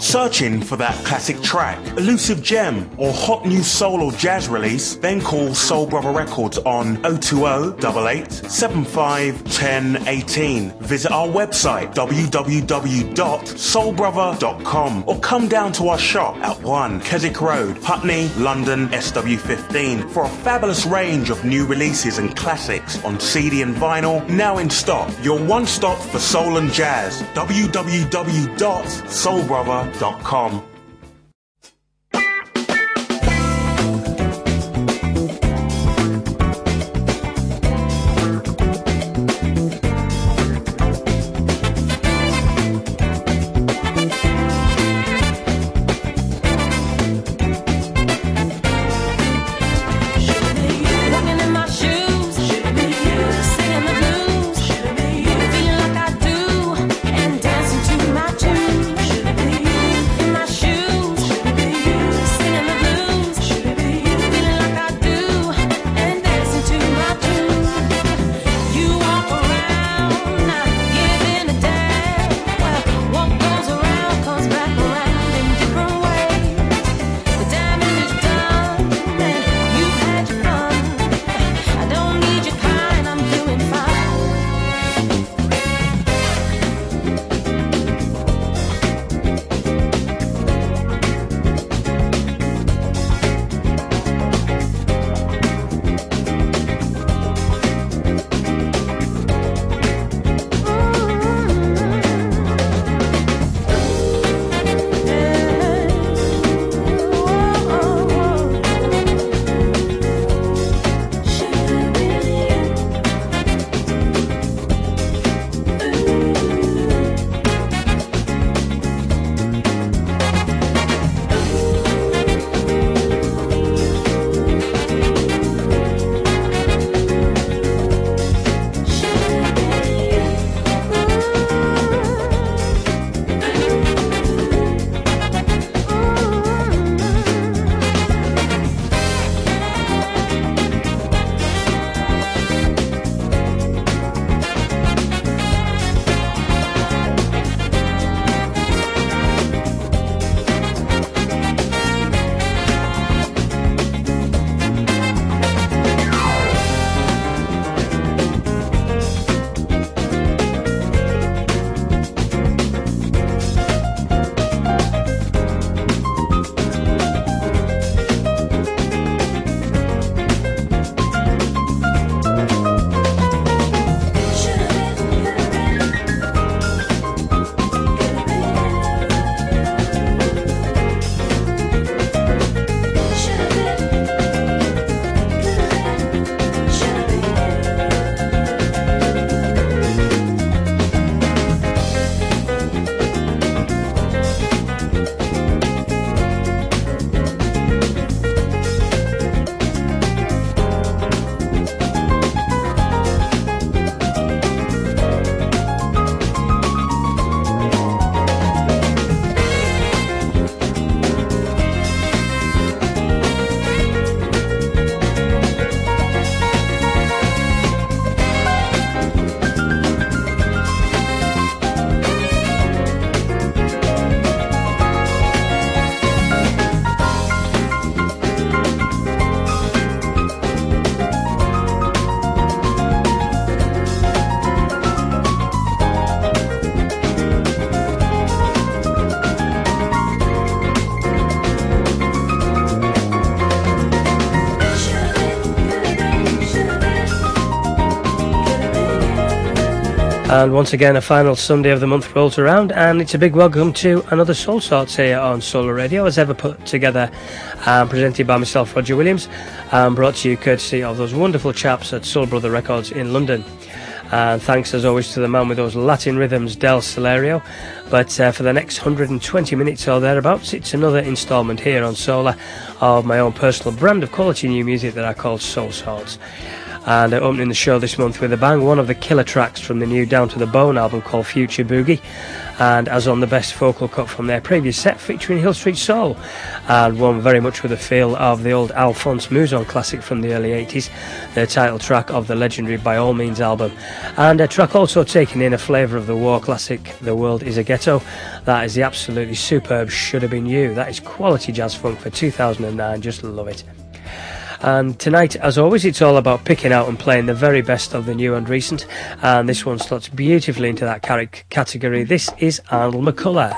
Searching for that classic track, elusive gem, or hot new soul or jazz release? Then call Soul Brother Records on 020 88 75 10 18. Visit our website www.soulbrother.com or come down to our shop at 1 Keswick Road, Putney, London SW15 for a fabulous range of new releases and classics on CD and vinyl now in stock. Your one stop for soul and jazz. www.soulbrother.com. Walking And once again, a final Sunday of the month rolls around, and it's a big welcome to another Soul Sorts here on Solar Radio, as ever put together and presented by myself, Roger Williams, and brought to you courtesy of those wonderful chaps at Soul Brother Records in London. And thanks as always to the man with those Latin rhythms, Del Solario. But uh, for the next 120 minutes or thereabouts, it's another instalment here on Solar of my own personal brand of quality new music that I call Soul Sorts. And they're opening the show this month with a bang, one of the killer tracks from the new Down to the Bone album called Future Boogie. And as on the best vocal cut from their previous set featuring Hill Street Soul. And one very much with the feel of the old Alphonse Mouzon classic from the early 80s, their title track of the legendary By All Means album. And a track also taking in a flavour of the war classic The World is a Ghetto. That is the absolutely superb Should Have Been You. That is quality jazz funk for 2009. Just love it. And tonight, as always, it's all about picking out and playing the very best of the new and recent. And this one slots beautifully into that category. This is Arnold McCuller.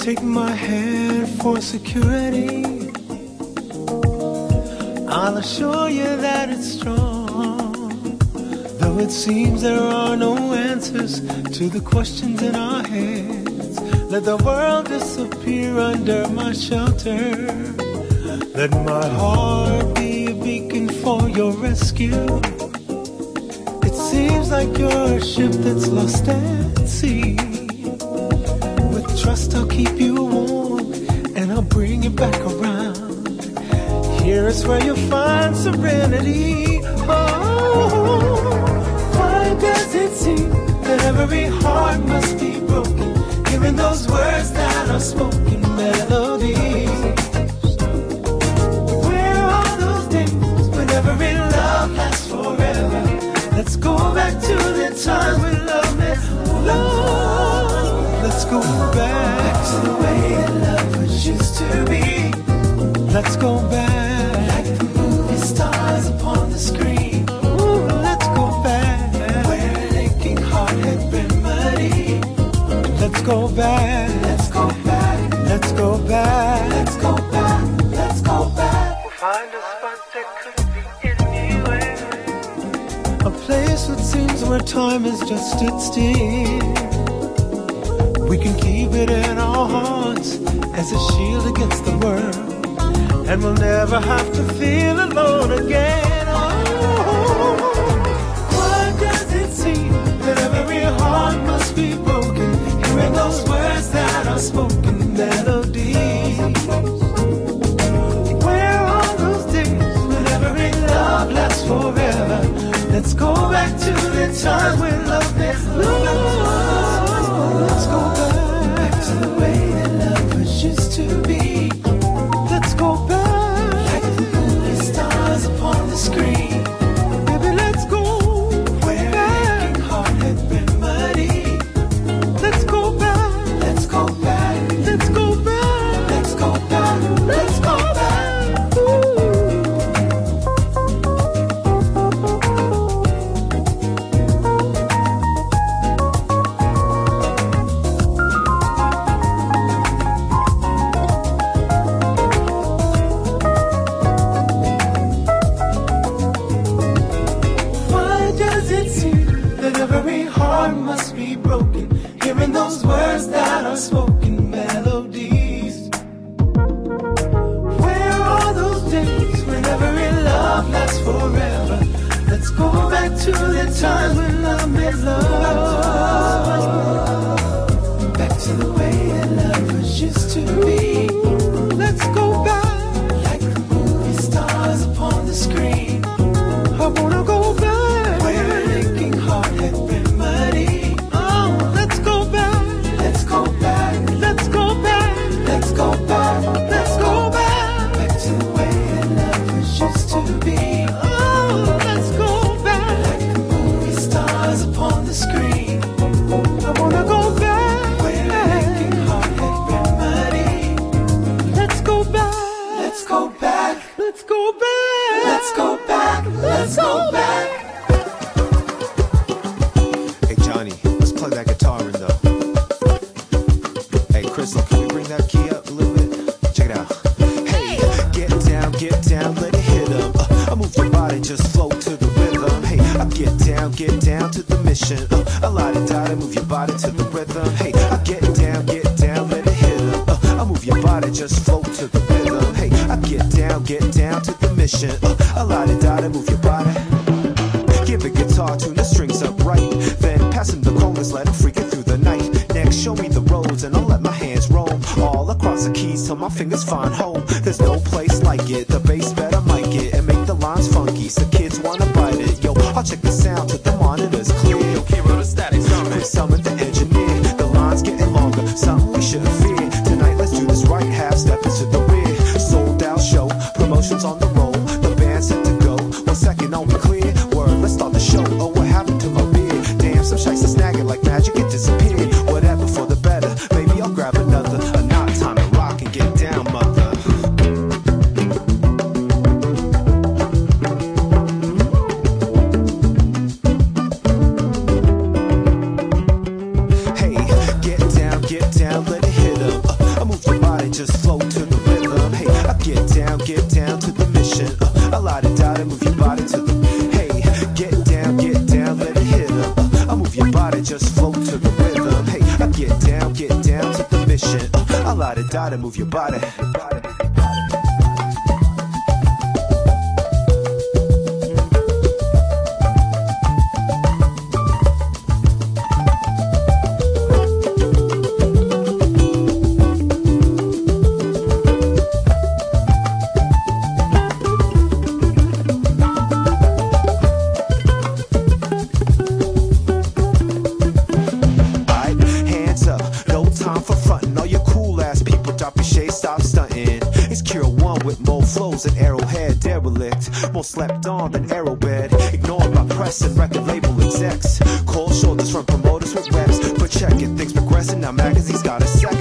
Take my hand for security. I'll assure you that it's strong. Though it seems there are no answers to the questions in our heads, let the world disappear under my shelter. Let my heart be a beacon for your rescue. It seems like you're a ship that's lost at sea. With trust, I'll keep you warm and I'll bring you back around. Here is where you'll find serenity. Oh does it seem that every heart must be broken? Hearing those words that are spoken melodies. Where are those days when every love lasts forever? Let's go back to the time when love meant love. Let's go back, to the way love was used to be. Let's go back go back. Let's go back. Let's go back. Let's go back. Let's go back. We'll find a spot that could be anywhere. A place that seems where time has just stood still. We can keep it in our hearts as a shield against the world. And we'll never have to feel alone again. Oh, why does it seem that every heart must be broken? Those words that are spoken melodies. Where are those days when every love lasts forever? Let's go back to the time when love. flows an arrowhead derelict. More slept on than arrowhead. Ignored by press and record label execs. Cold shoulders from promoters with reps. But check it, things progressing. Now magazines got a second.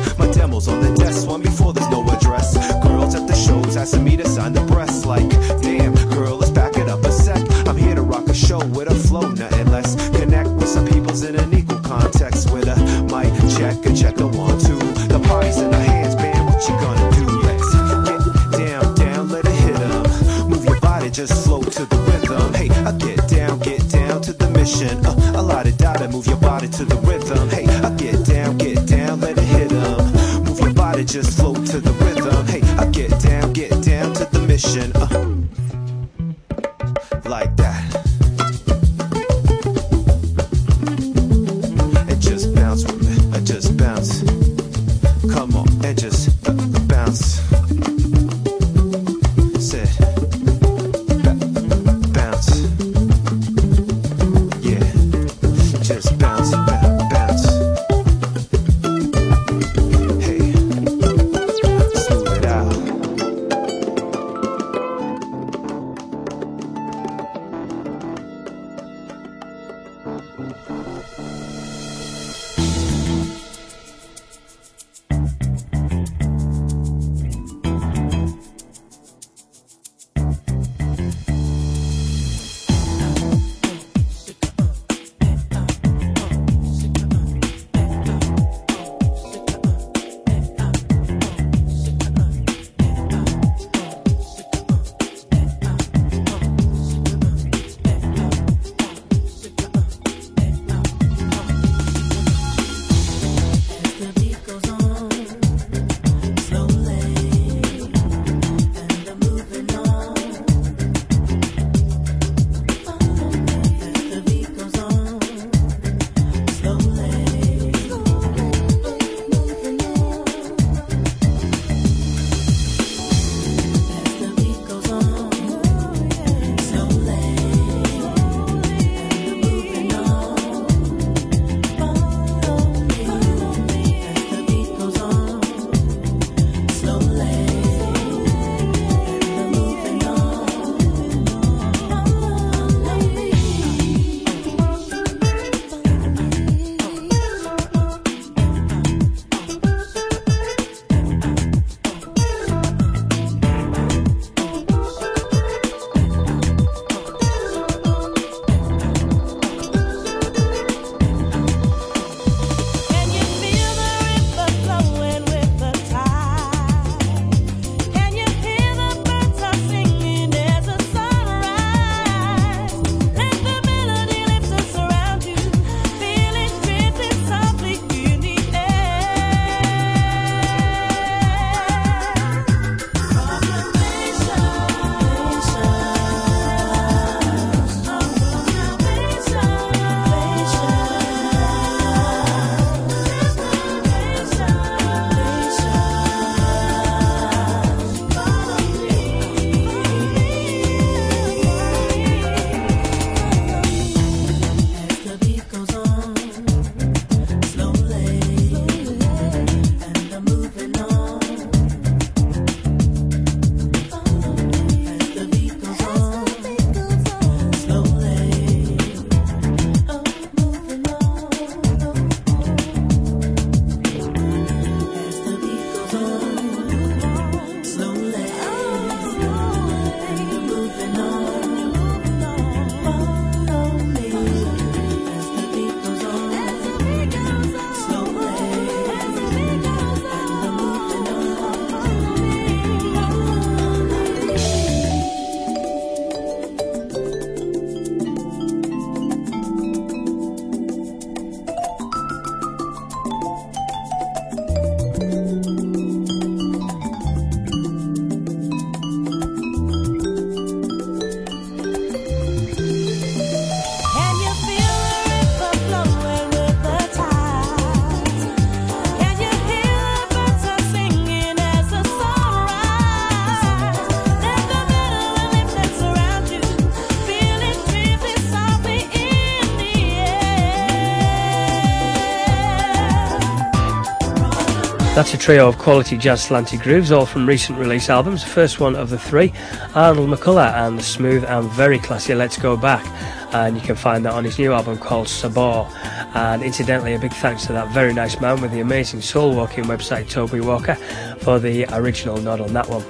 That's a trio of quality jazz slanty grooves, all from recent release albums. The first one of the three, Arnold McCuller and the smooth and very classy Let's Go Back. And you can find that on his new album called Sabor. And incidentally, a big thanks to that very nice man with the amazing soul walking website, Toby Walker, for the original nod on that one.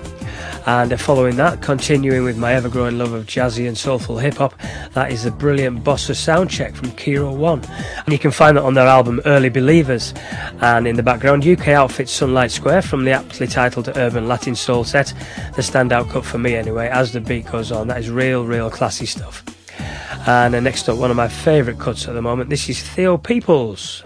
And following that, continuing with my ever growing love of jazzy and soulful hip hop, that is a brilliant bossa soundcheck from Kero One. And you can find that on their album Early Believers. And in the background, UK outfit Sunlight Square from the aptly titled Urban Latin Soul set. The standout cut for me, anyway, as the beat goes on. That is real, real classy stuff. And uh, next up, one of my favourite cuts at the moment. This is Theo Peoples.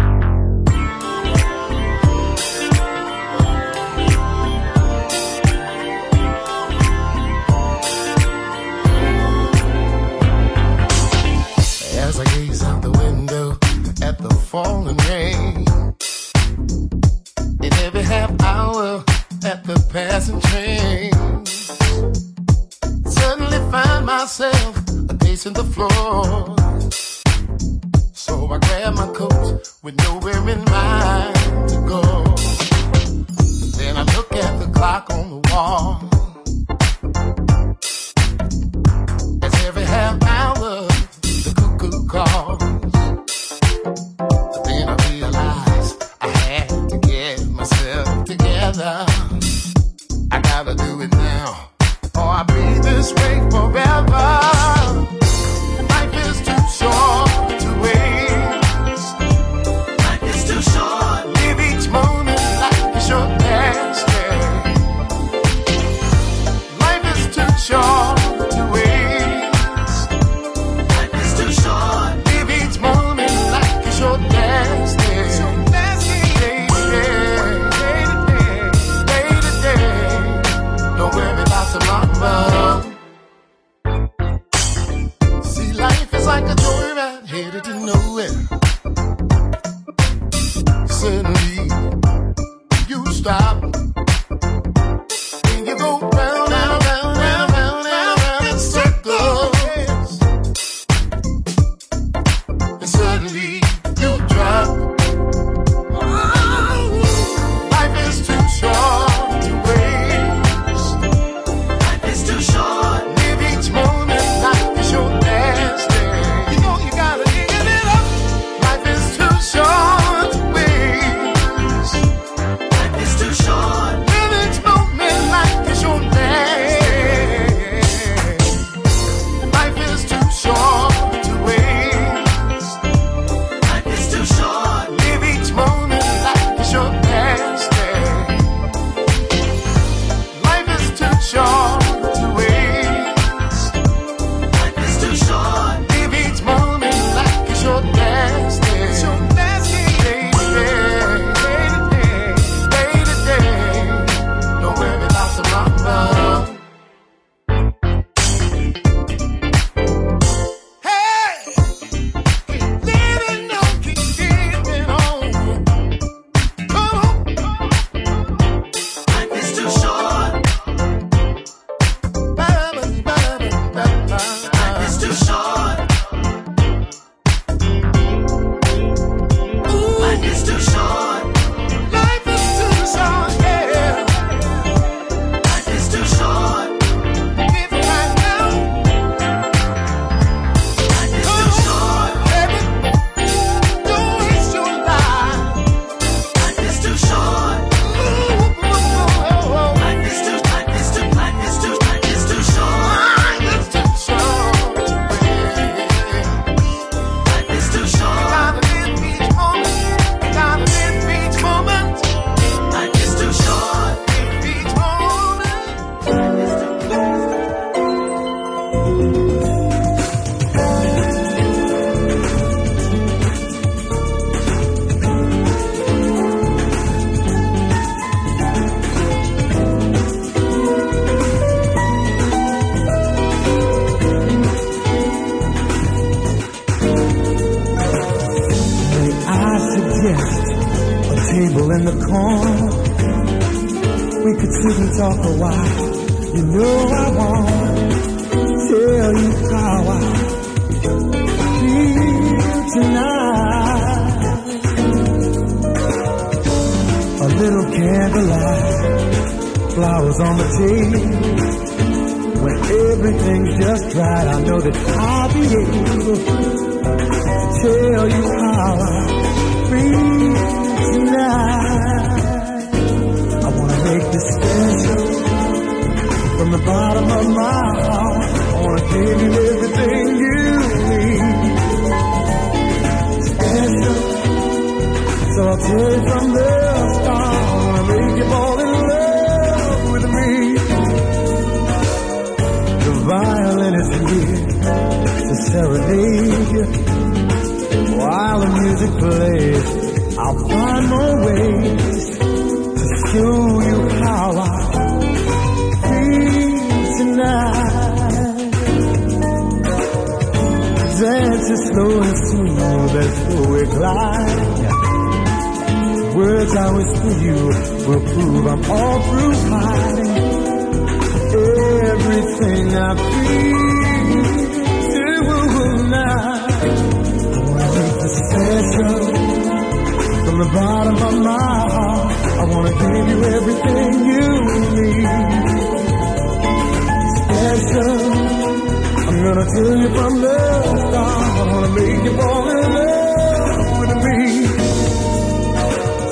I wanna make you fall in love with me.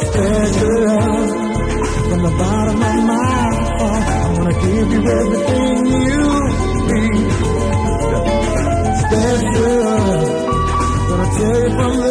Special. From the bottom of my heart, I wanna give you everything you need. Special. Gonna tell you from the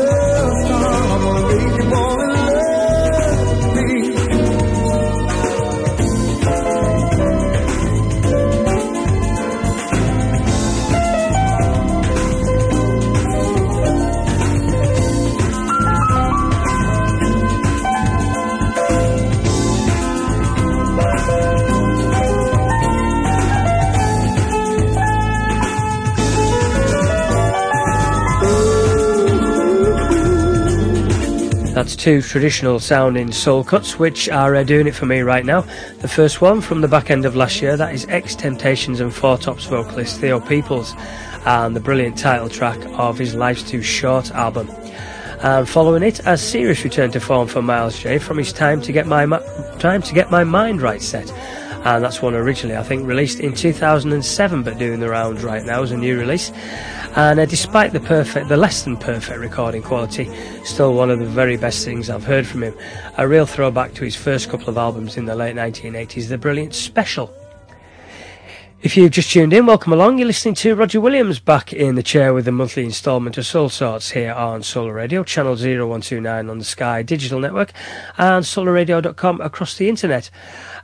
That's two traditional sounding soul cuts which are uh, doing it for me right now. The first one from the back end of last year, that is Ex Temptations and Four Tops vocalist Theo Peoples, and the brilliant title track of his Life's Too Short album. And following it, a serious return to form for Miles Jaye from his time to get my Mi- time to get my mind right set. And that's one originally, I think, released in 2007, but doing the rounds right now as a new release. And uh, despite the perfect, the less than perfect recording quality, still one of the very best things I've heard from him. A real throwback to his first couple of albums in the late 1980s, the brilliant Special. If you've just tuned in, welcome along. You're listening to Roger Williams back in the chair with a monthly instalment of Soul Sorts here on Solar Radio, channel 0129 on the Sky Digital Network, and solarradio.com across the internet.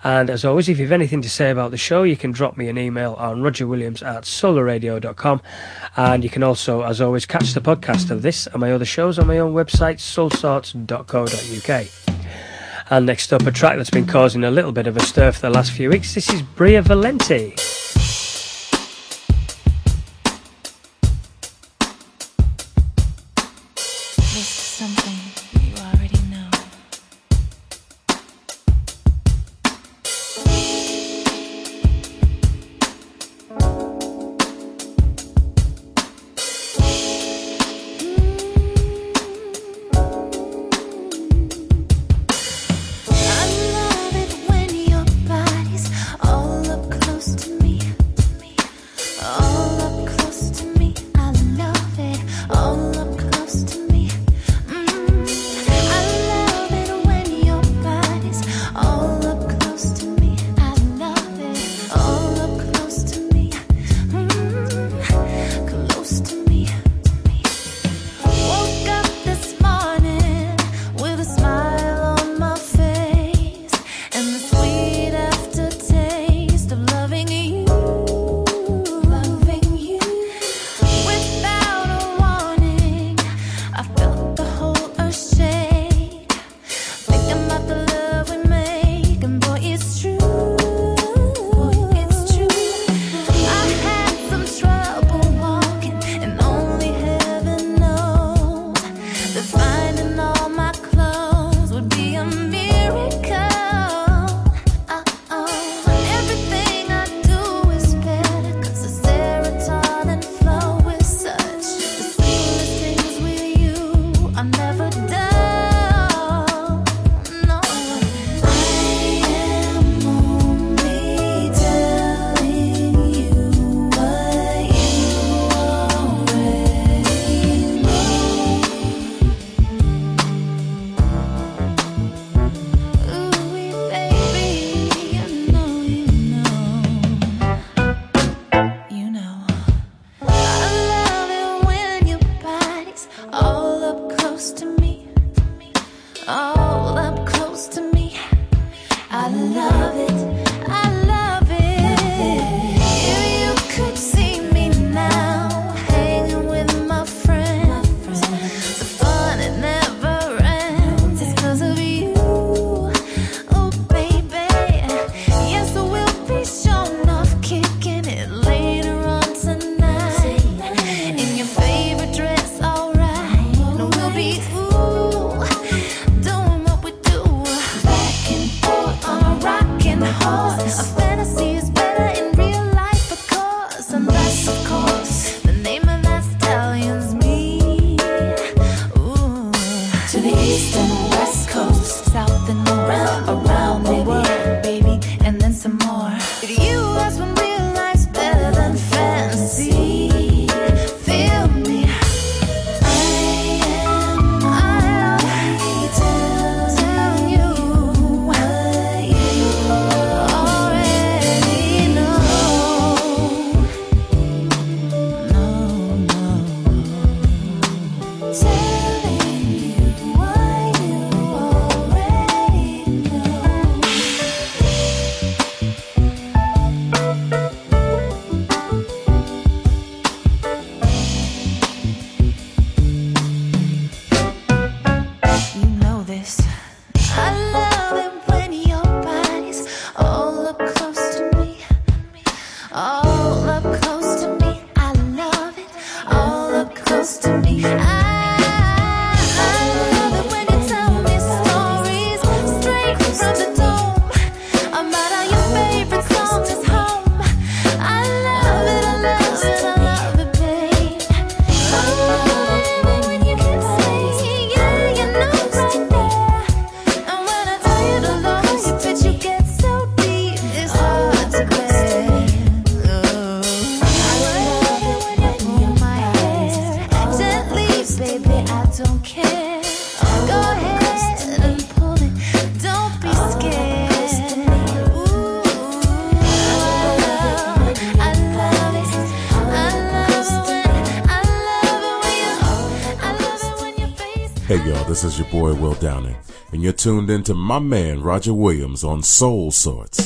And as always, if you've anything to say about the show, you can drop me an email on rogerwilliams at solarradio.com. And you can also, as always, catch the podcast of this and my other shows on my own website, soulsorts.co.uk. And next up, a track that's been causing a little bit of a stir for the last few weeks. This is Bria Valente. is your boy Will Downing, and you're tuned in to my man Roger Williams on Soul Sorts.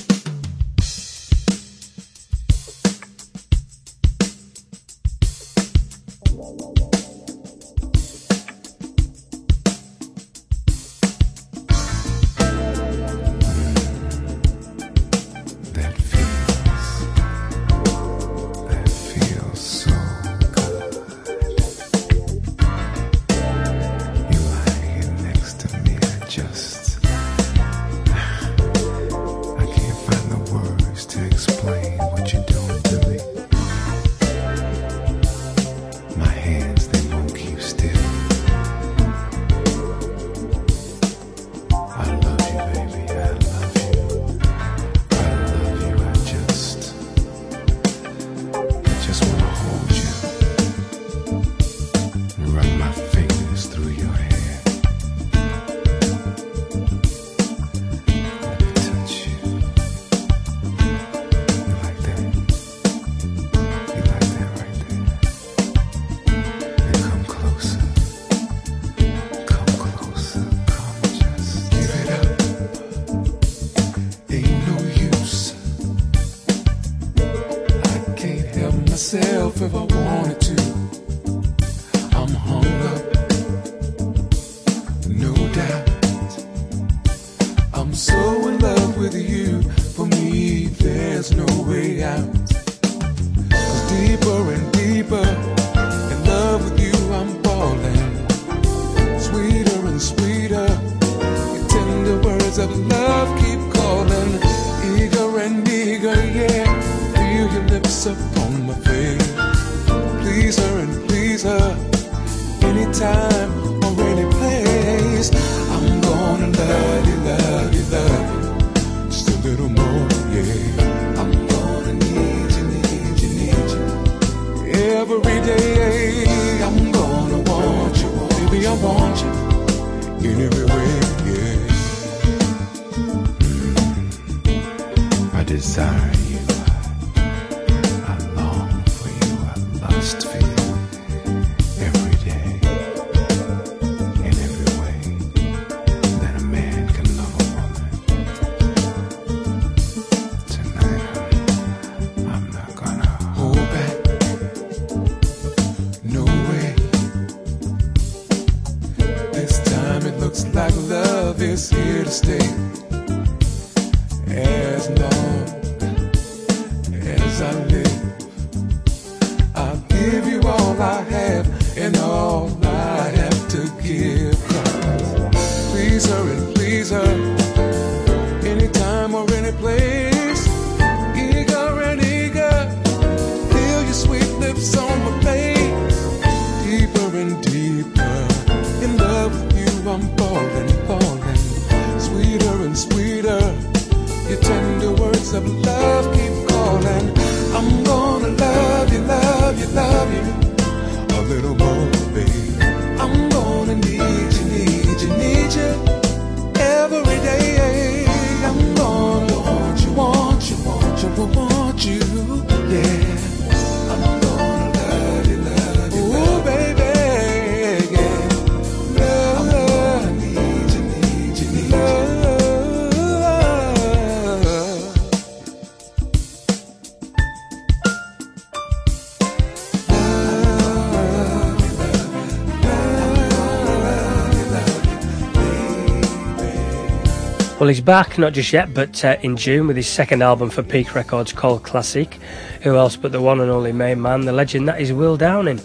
Well, he's back, not just yet, but uh, in June with his second album for Peak Records called Classique. Who else but the one and only main man, the legend that is Will Downing?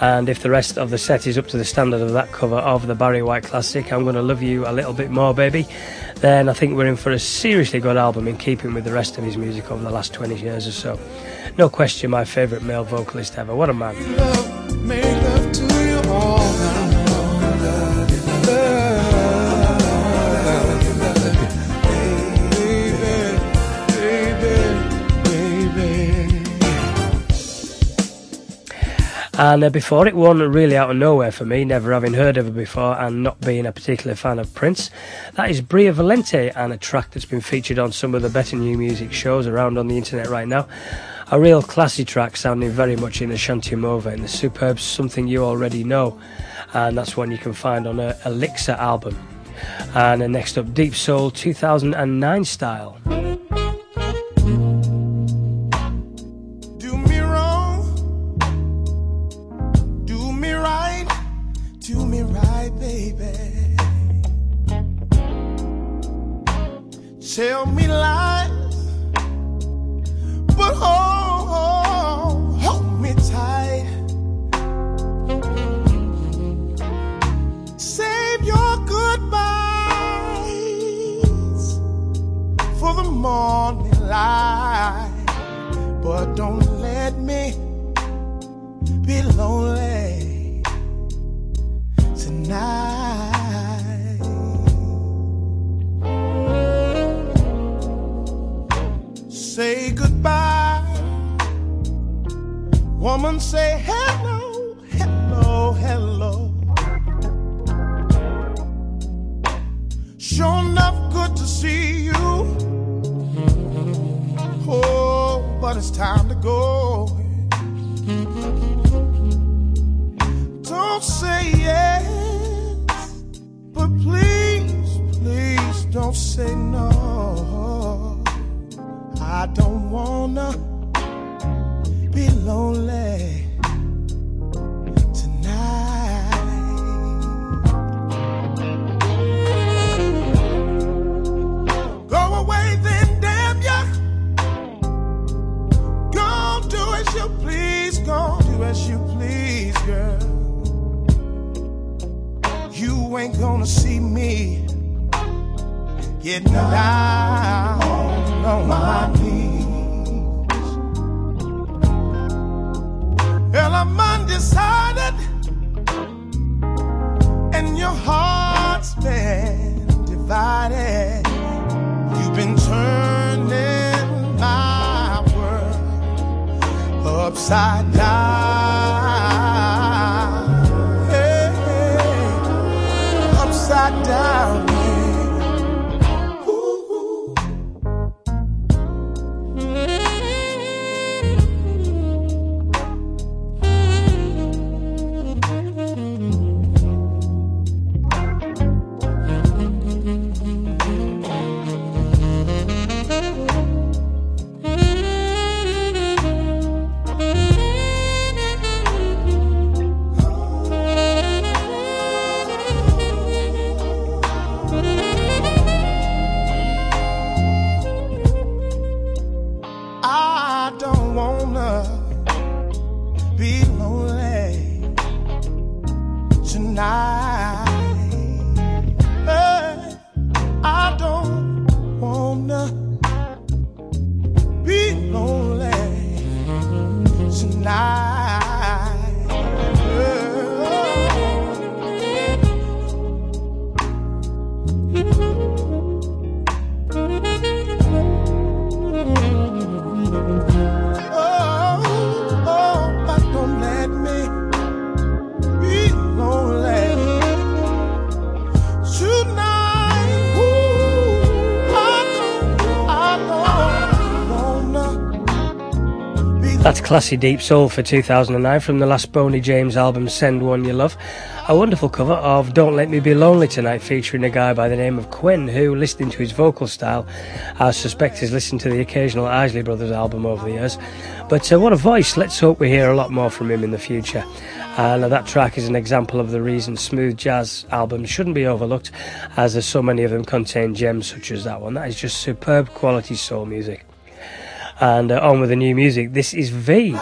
And if the rest of the set is up to the standard of that cover of the Barry White Classic, I'm going to love you a little bit more, baby, then I think we're in for a seriously good album in keeping with the rest of his music over the last 20 years or so. No question, my favourite male vocalist ever. What a man. And uh, before it, won really out of nowhere for me, never having heard of her before and not being a particular fan of Prince. That is Bria Valente and a track that's been featured on some of the better new music shows around on the internet right now. A real classy track sounding very much in Ashanti Mova in the superb Something You Already Know. And that's one you can find on her Elixer album. And uh, next up, Deep Soul 2009 style. Wanna classy deep soul for 2009 from the last Boney James album Send One Your Love. A wonderful cover of Don't Let Me Be Lonely Tonight featuring a guy by the name of Quinn who, listening to his vocal style, I suspect has listened to the occasional Isley Brothers album over the years. But uh, what a voice! Let's hope we hear a lot more from him in the future. And uh, that track is an example of the reason smooth jazz albums shouldn't be overlooked, as uh, so many of them contain gems such as that one. That is just superb quality soul music. And uh, on with the new music. This is V.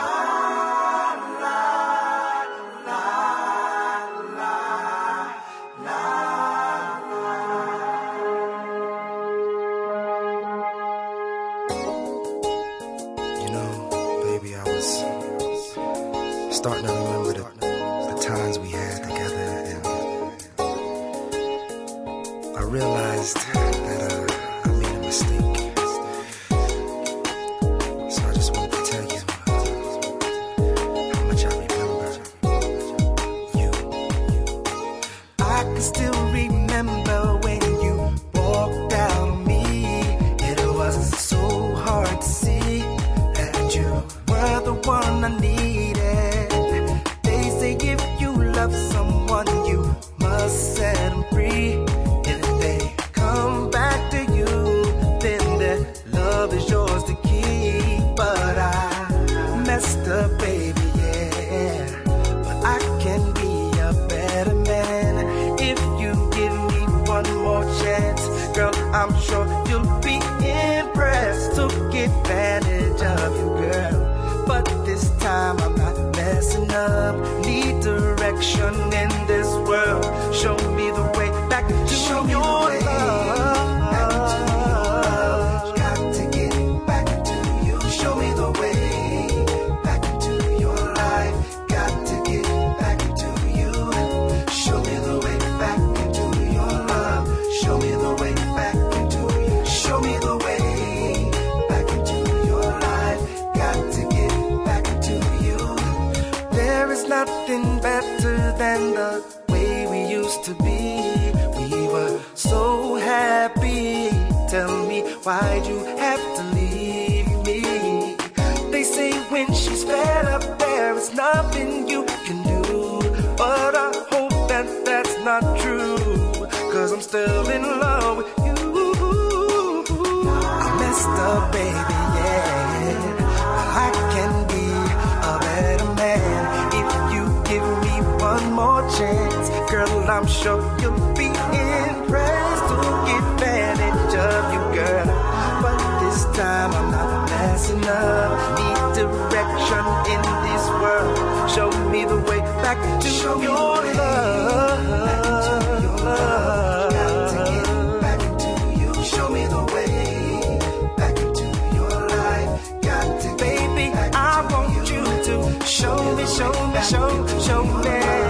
show me, show show me.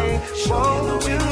Won't you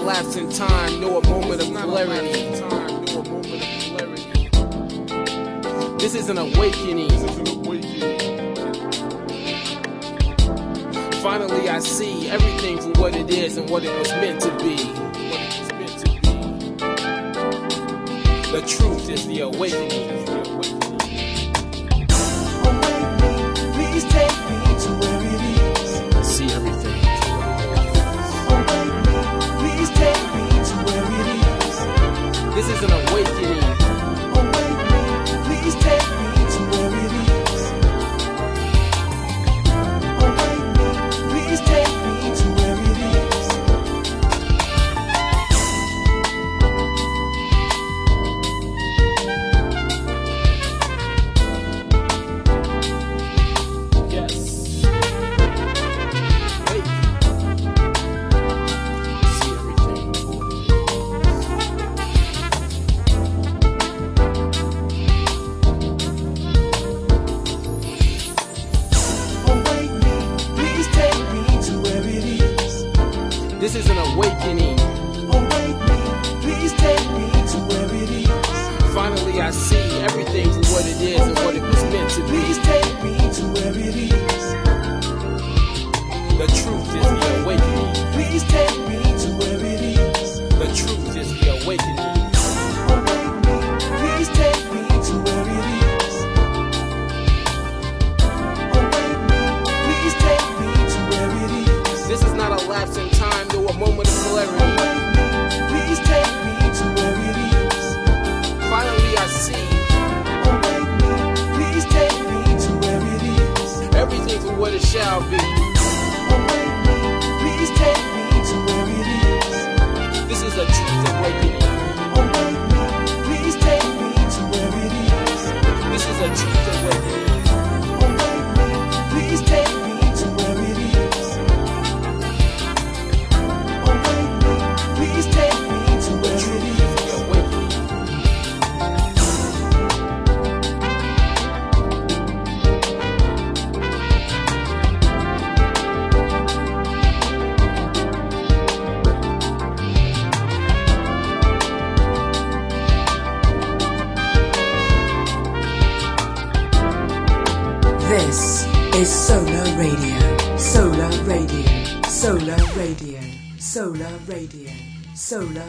lapse in time, nor a moment of clarity. This is an awakening. Finally, I see everything for what it is and what it was meant to be. The truth is the awakening. Solar Radio. Solar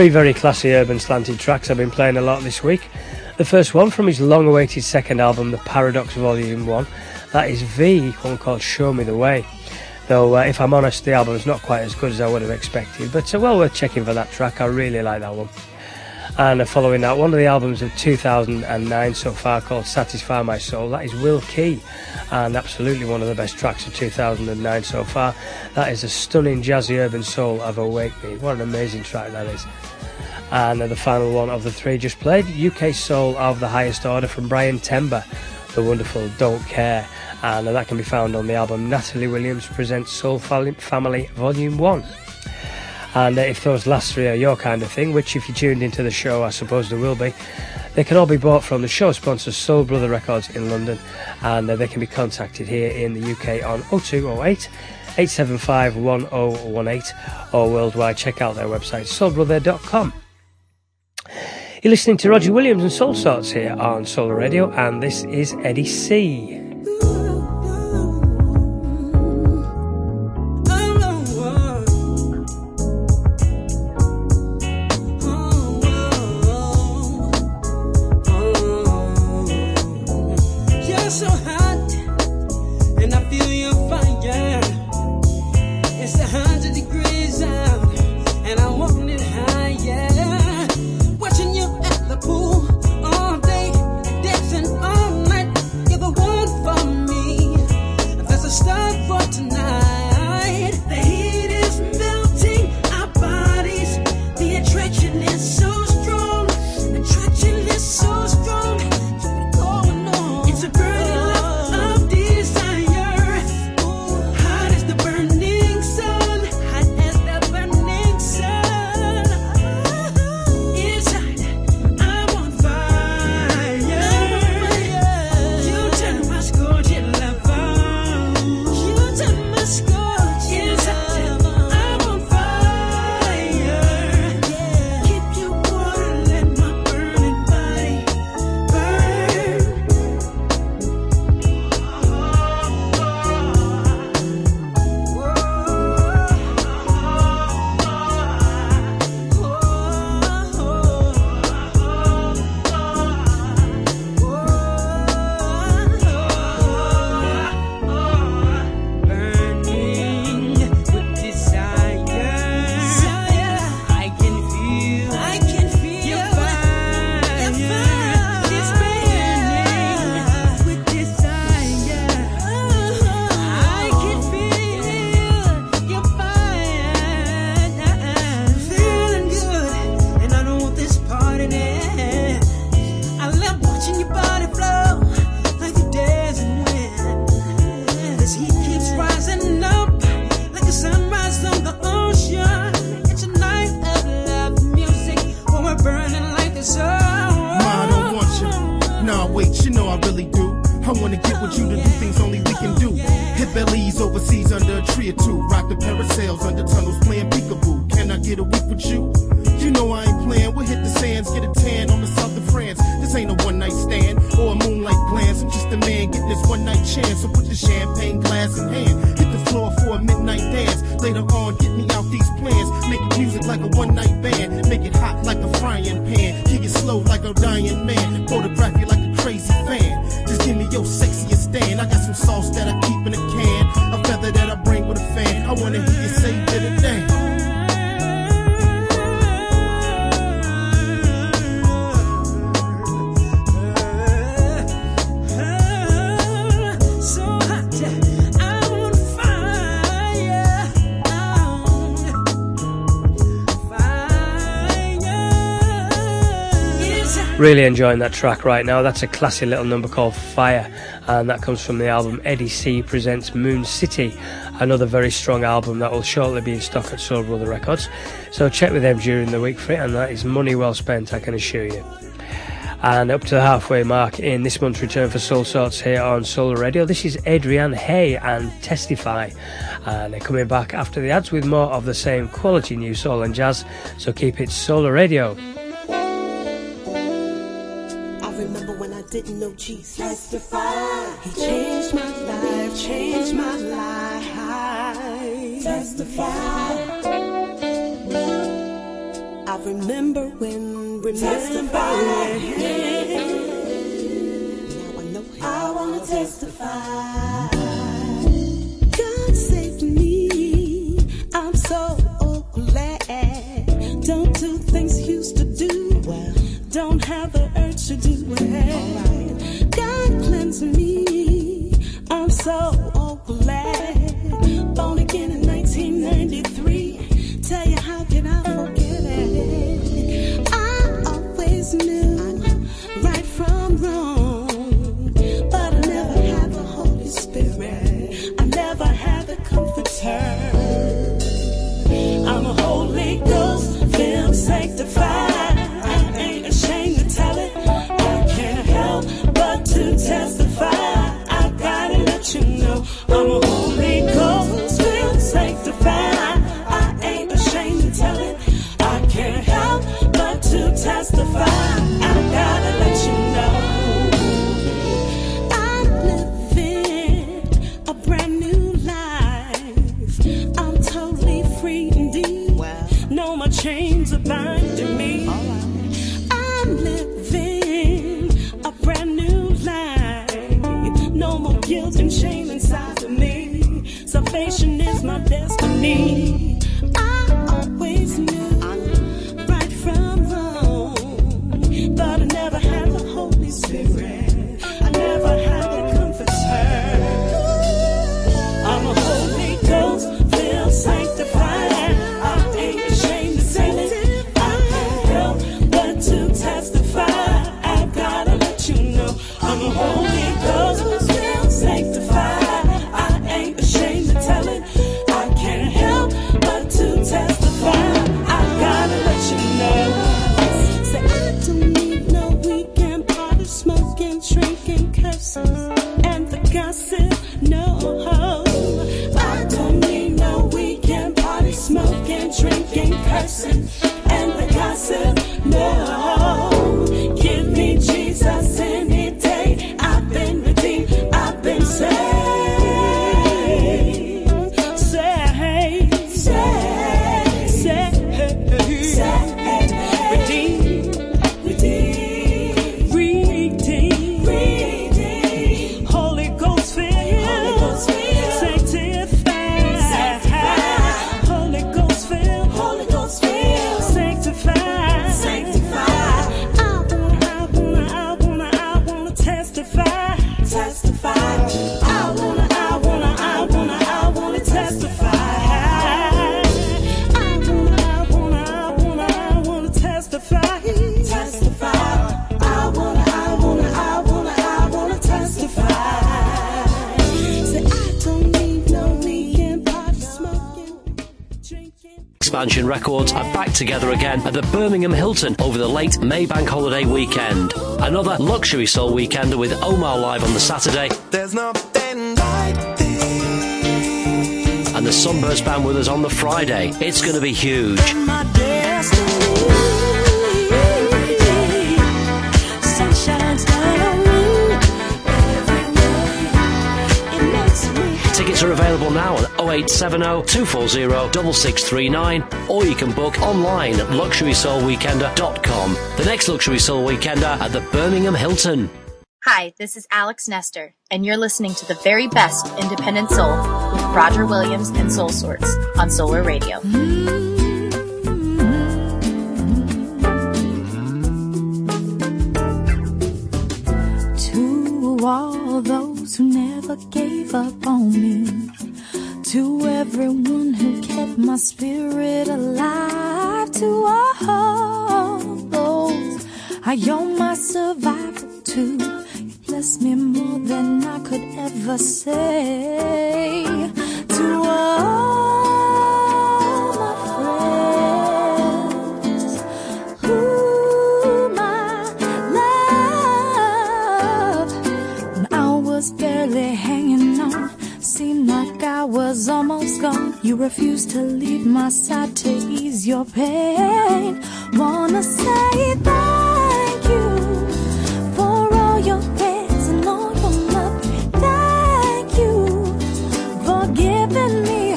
Three very classy urban slanted tracks I've been playing a lot this week. The first one from his long awaited second album, The Paradox Volume 1, that is V, one called Show Me the Way. Though, uh, if I'm honest, the album is not quite as good as I would have expected, but uh, well worth checking for that track. I really like that one. And uh, following that, one of the albums of 2009 so far called Satisfy My Soul, that is Will Key, and absolutely one of the best tracks of 2009 so far. That is a stunning jazzy urban soul of Awake Me. What an amazing track that is. And the final one of the three just played, UK Soul of the Highest Order from Brian Tember, the wonderful Don't Care. And that can be found on the album Natalie Williams Presents Soul Family Volume 1. And uh, if those last three are your kind of thing, which if you tuned into the show, I suppose there will be, they can all be bought from the show sponsor Soul Brother Records in London, and uh, they can be contacted here in the UK on 0208 875 1018 or worldwide. Check out their website soulbrother.com. You're listening to Roger Williams and Soul Sorts here on Solar Radio, and this is Eddie C. Really enjoying that track right now. That's a classy little number called Fire, and that comes from the album Eddie C Presents Moon City, another very strong album that will shortly be in stock at Soul Brother Records. So check with them during the week for it, and that is money well spent, I can assure you. And up to the halfway mark in this month's return for Soul Sorts here on Solar Radio. This is Adrian Hay and Testify. And they're coming back after the ads with more of the same quality new soul and jazz. So keep it Solar Radio. Changed my life, changed my life. Testify. I remember when, testify. I wanna testify. myself. Records are back together again at the Birmingham Hilton over the late Maybank holiday weekend. Another luxury soul weekend with Omar live on the Saturday. There's nothing like this. And the Sunburst Band with us on the Friday. It's going to be huge. Tickets are available now at 0870 240 6639 or you can book online at luxurysoulweekender.com. The next Luxury Soul Weekender at the Birmingham Hilton. Hi, this is Alex Nestor, and you're listening to the very best independent soul with Roger Williams and Soul Sorts on Solar Radio. Mm-hmm. who never gave up on me. To everyone who kept my spirit alive. To all those I owe my survival to. You blessed me more than I could ever say. To all I was almost gone, you refused to leave my side to ease your pain. Wanna say thank you for all your prayers and all your love. Thank you for giving me.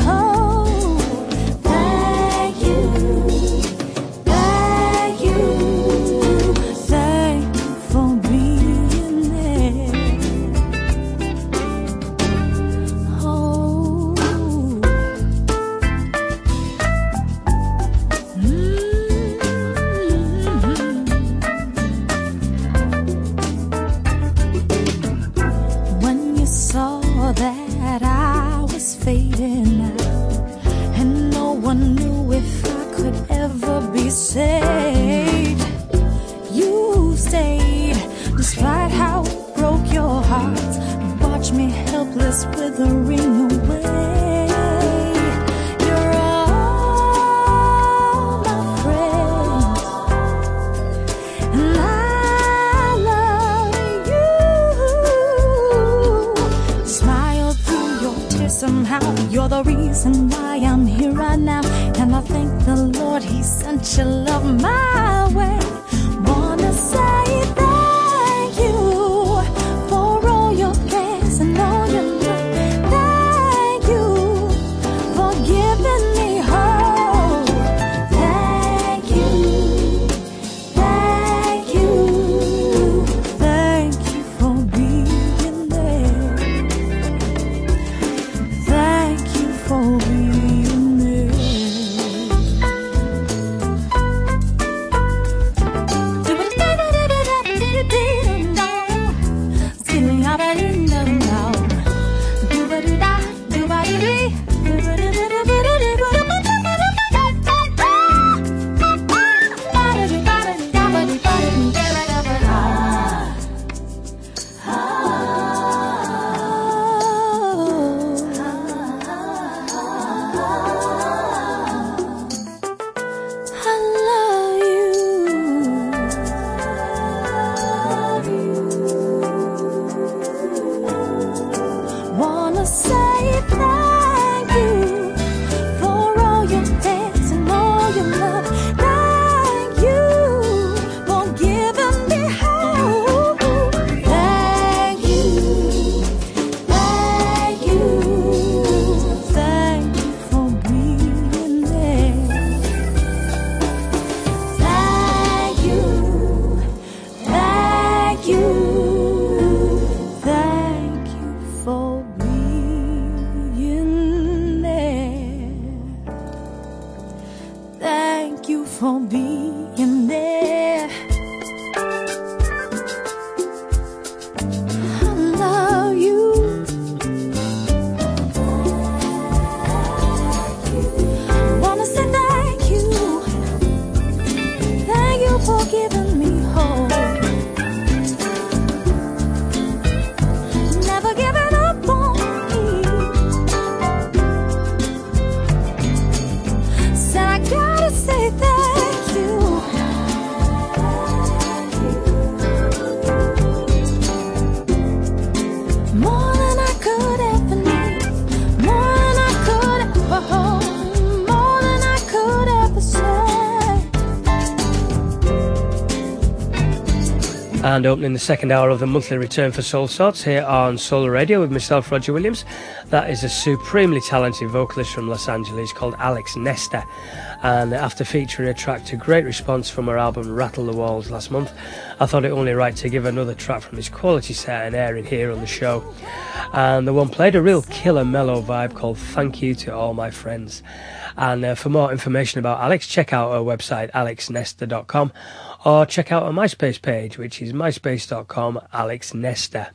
Through your tears somehow. You're the reason why I'm here right now, and I thank the Lord He sent your love my way. And opening the second hour of the monthly return for Soul Sorts here on Solar Radio with myself, Roger Williams. That is a supremely talented vocalist from Los Angeles called Alex Nester. And after featuring a track to great response from her album Rattle the Walls last month, I thought it only right to give another track from his quality set an airing here on the show. And the one played a real killer mellow vibe called Thank You to All My Friends. And uh, for more information about Alex, check out her website alexnester.com or check out her MySpace page, which is myspace.com Alex Nester.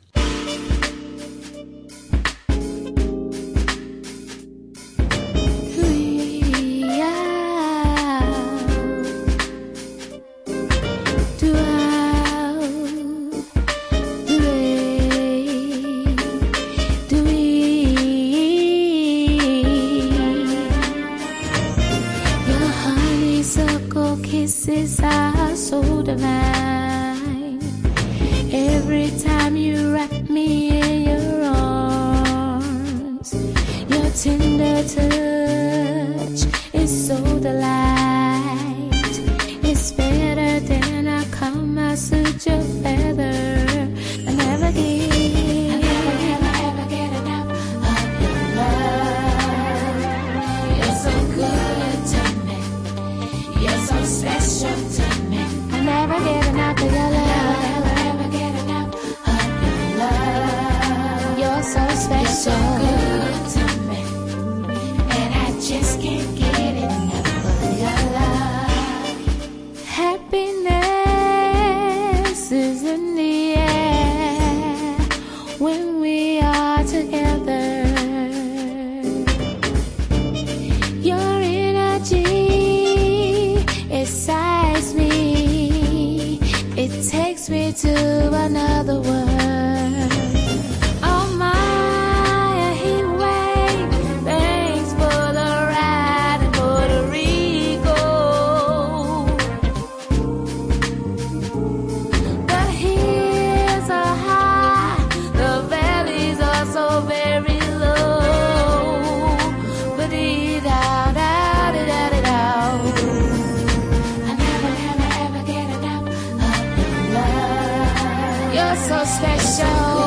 so special.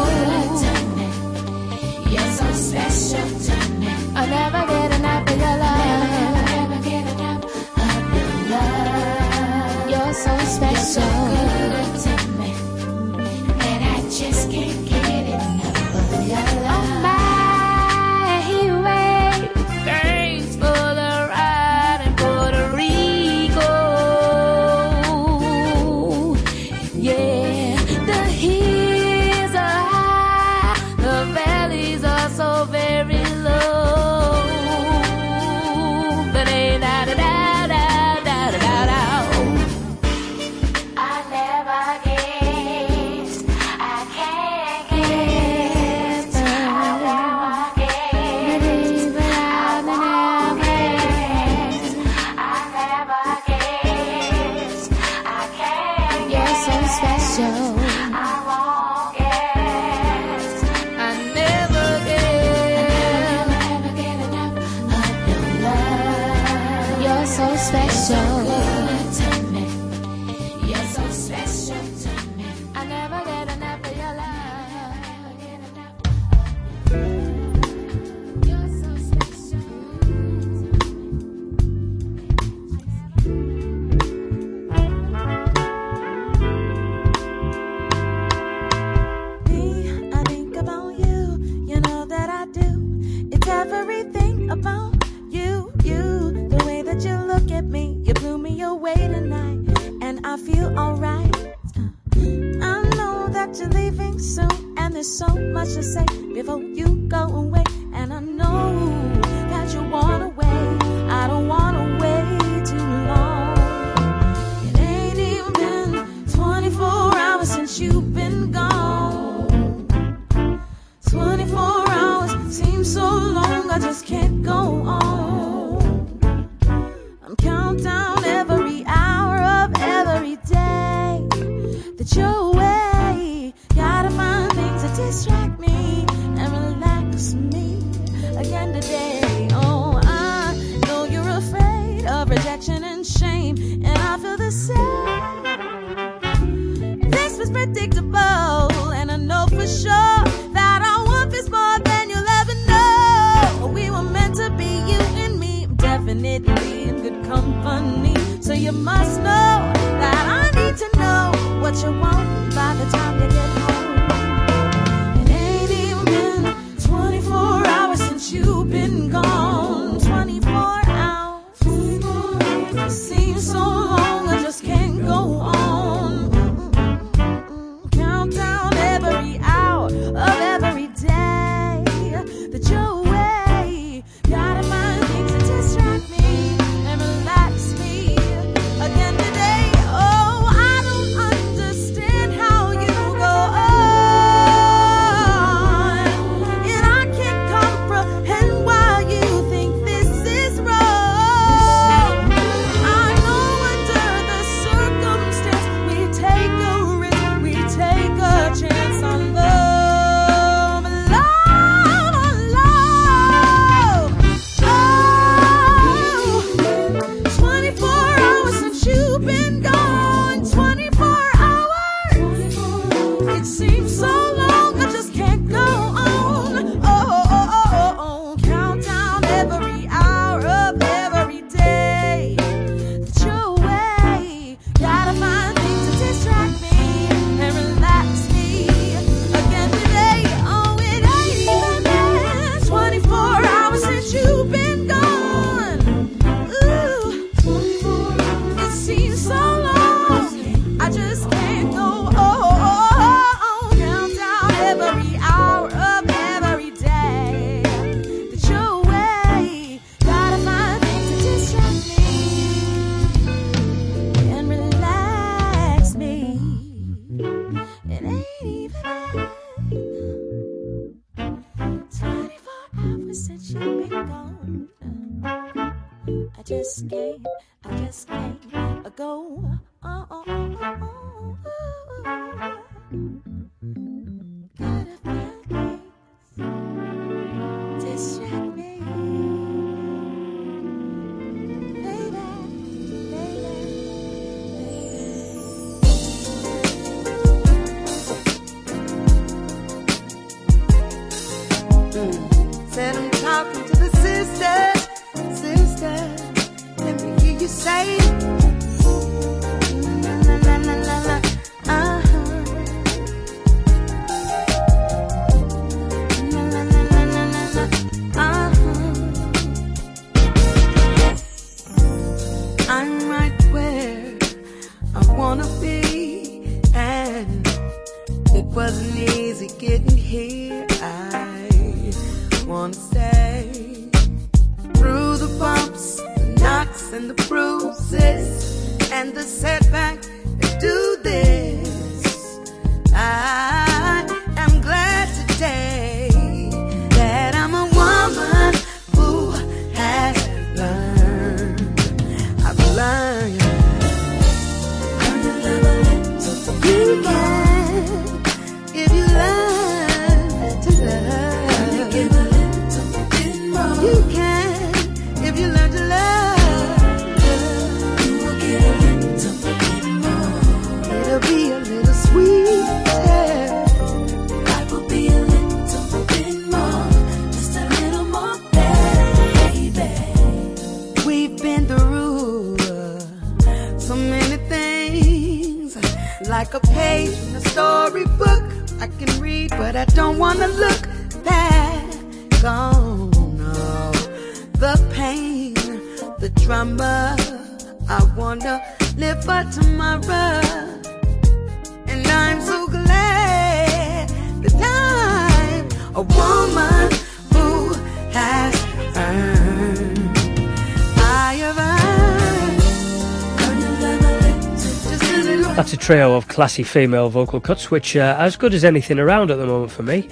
Classy female vocal cuts, which are as good as anything around at the moment for me.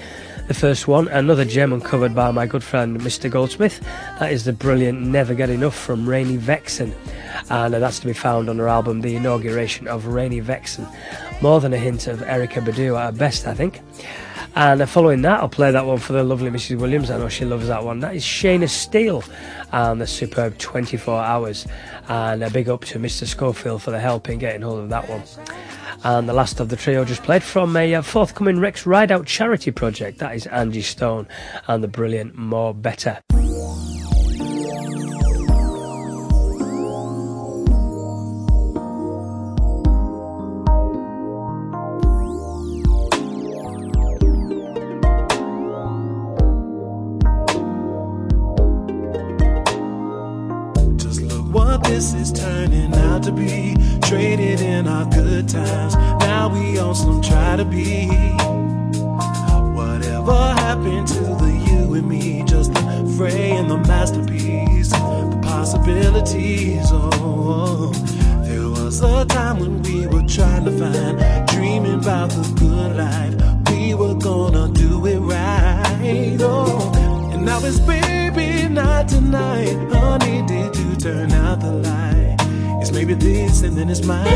The first one, another gem uncovered by my good friend Mr. Goldsmith. That is the brilliant Never Get Enough from Rainy Vexen. And uh, that's to be found on her album The Inauguration of Rainy Vexen. More than a hint of Erykah Badu at her best, I think. And uh, following that, I'll play that one for the lovely Mrs. Williams. I know she loves that one. That is Shayna Steele and the superb 24 Hours. And a big up to Mr. Schofield for the help in getting hold of that one. And the last of the trio just played from a uh, forthcoming Rex Rideout charity project. That is Angie Stone and the brilliant More Better. A time when we were trying to find, dreaming about the good life. We were gonna do it right. Oh, and now it's baby, not tonight. Honey, did you turn out the light? It's maybe this and then it's mine.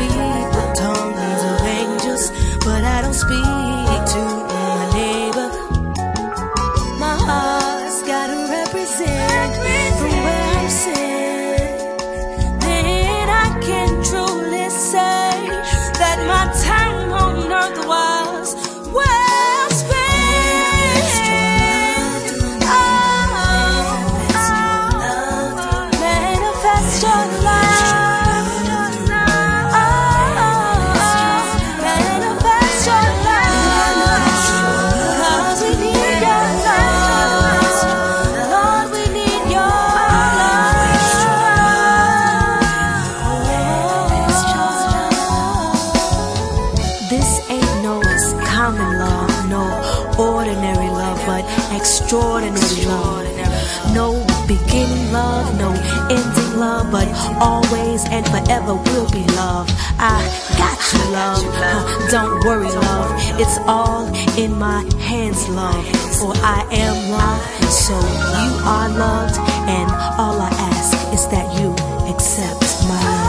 be ever will be love. I got you, love. Don't worry, love. It's all in my hands, love. For I am love, so you are loved, and all I ask is that you accept my love.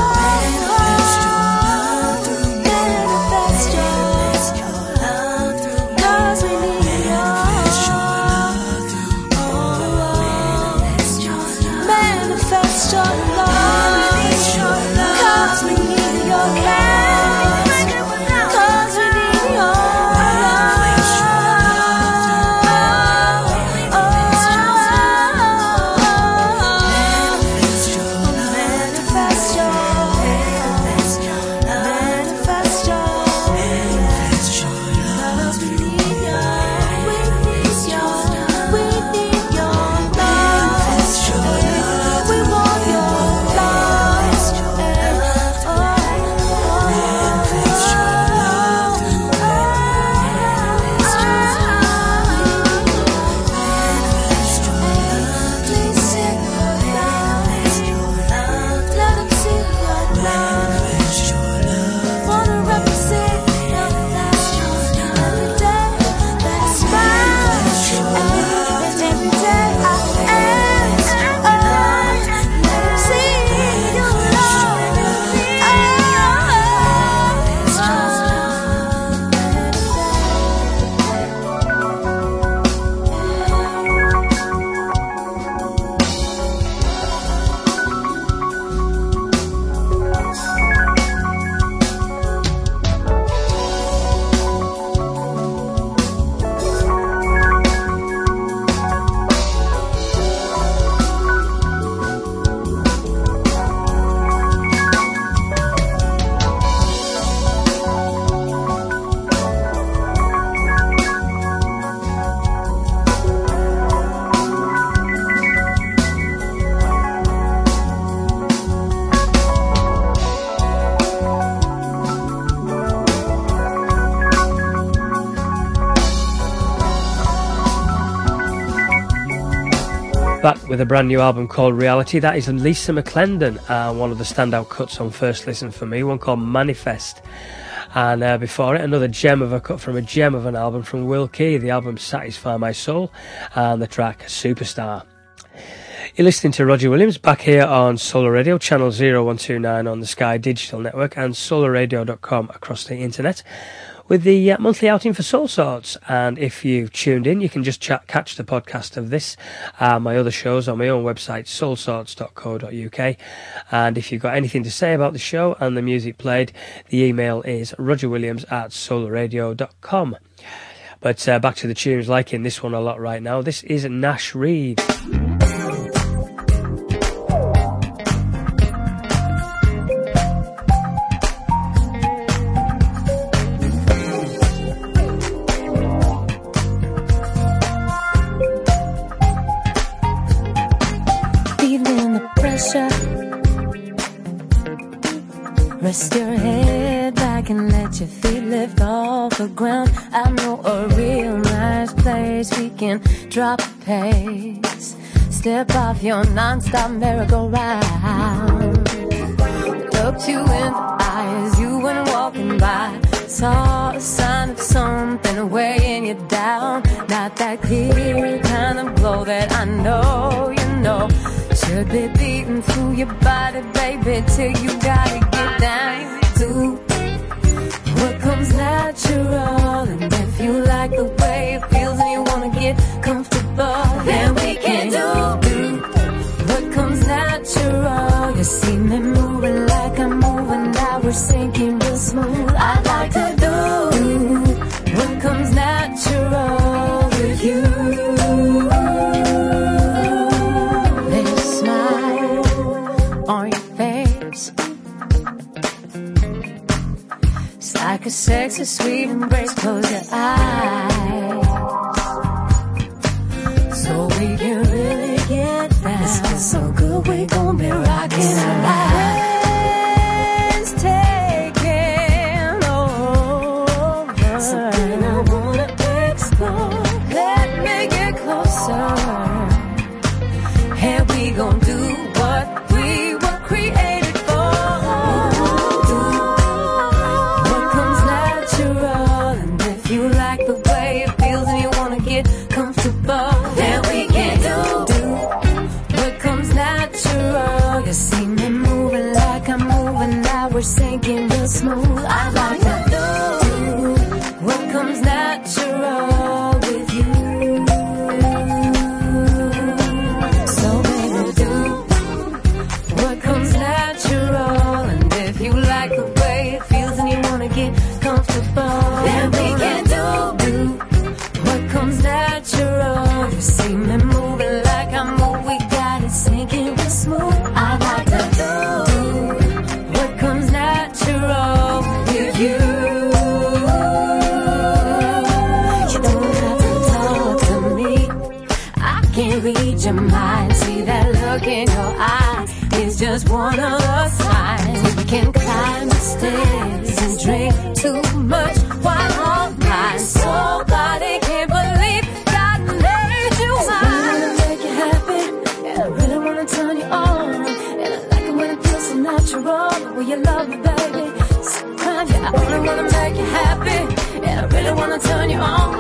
With a brand new album called Reality. That is Lisa McClendon, uh, one of the standout cuts on First Listen for me, one called Manifest. And uh, before it, another gem of a cut from a gem of an album from Will Key, the album Satisfy My Soul, and the track Superstar. You're listening to Roger Williams back here on Solar Radio, channel 0129 on the Sky Digital Network and solarradio.com across the internet with the uh, monthly outing for Soul Sorts. And if you've tuned in, you can just chat, catch the podcast of this, uh, my other shows on my own website, soulsorts.co.uk. And if you've got anything to say about the show and the music played, the email is rogerwilliams at solarradio.com. But uh, back to the tunes, liking this one a lot right now. This is Nash Reed. The ground. I know a real nice place we can drop pace. Step off your non-stop merry-go-round. Looked you in the eyes, you went walking by. Saw a sign of something weighing you down. Not that clear kind of glow that I know you know. Should be beating through your body, baby, till you gotta get down comes natural. And if you like the way it feels and you wanna get comfortable, then we can do what comes natural. You see me moving like I'm moving now. We're sinking real smooth. I like to do what comes natural A sexy, sweet embrace. Close your eyes. So we can really get down. This feels so good, we gon' be rocking our look in your eye. is just one of the signs we can climb the stairs and drink too much wine all night. Somebody can't believe God made you mine. I wanna make you happy, and I really wanna turn you on. And I like it when it feels so natural, way you love me, baby. Sometimes yeah, I only wanna make you happy, and I really wanna turn you on.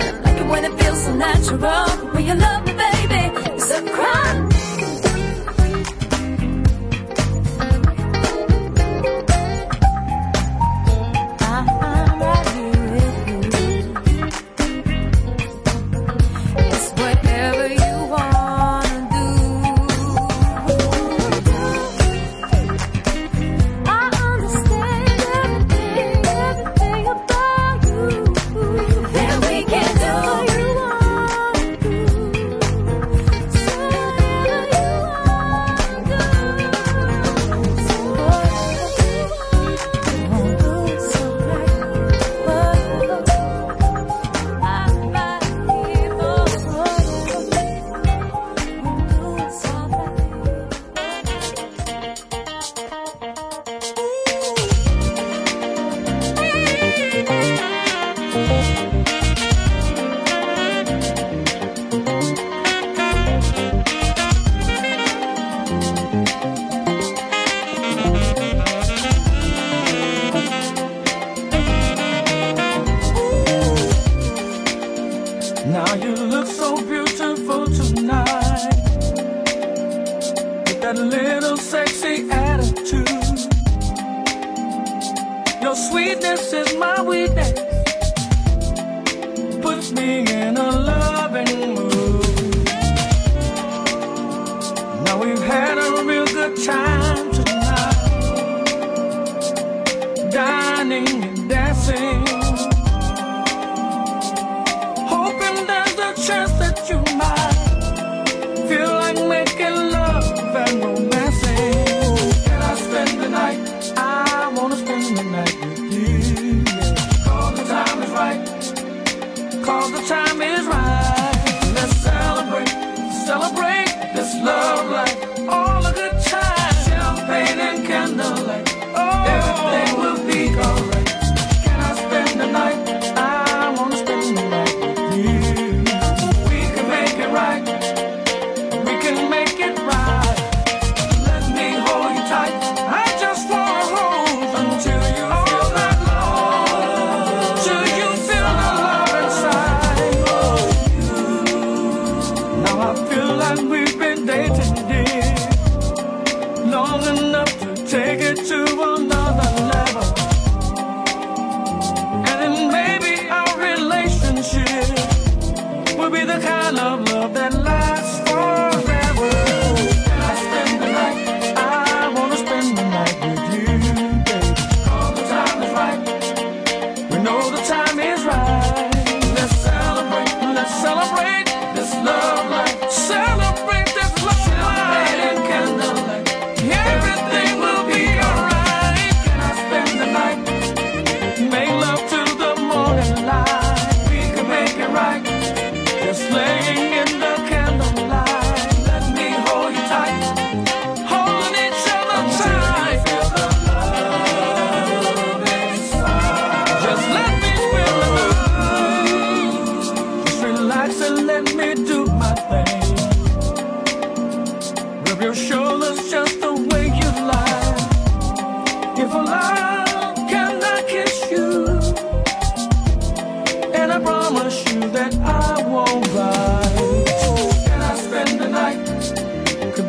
And I like it when it feels so natural, way you love me, baby.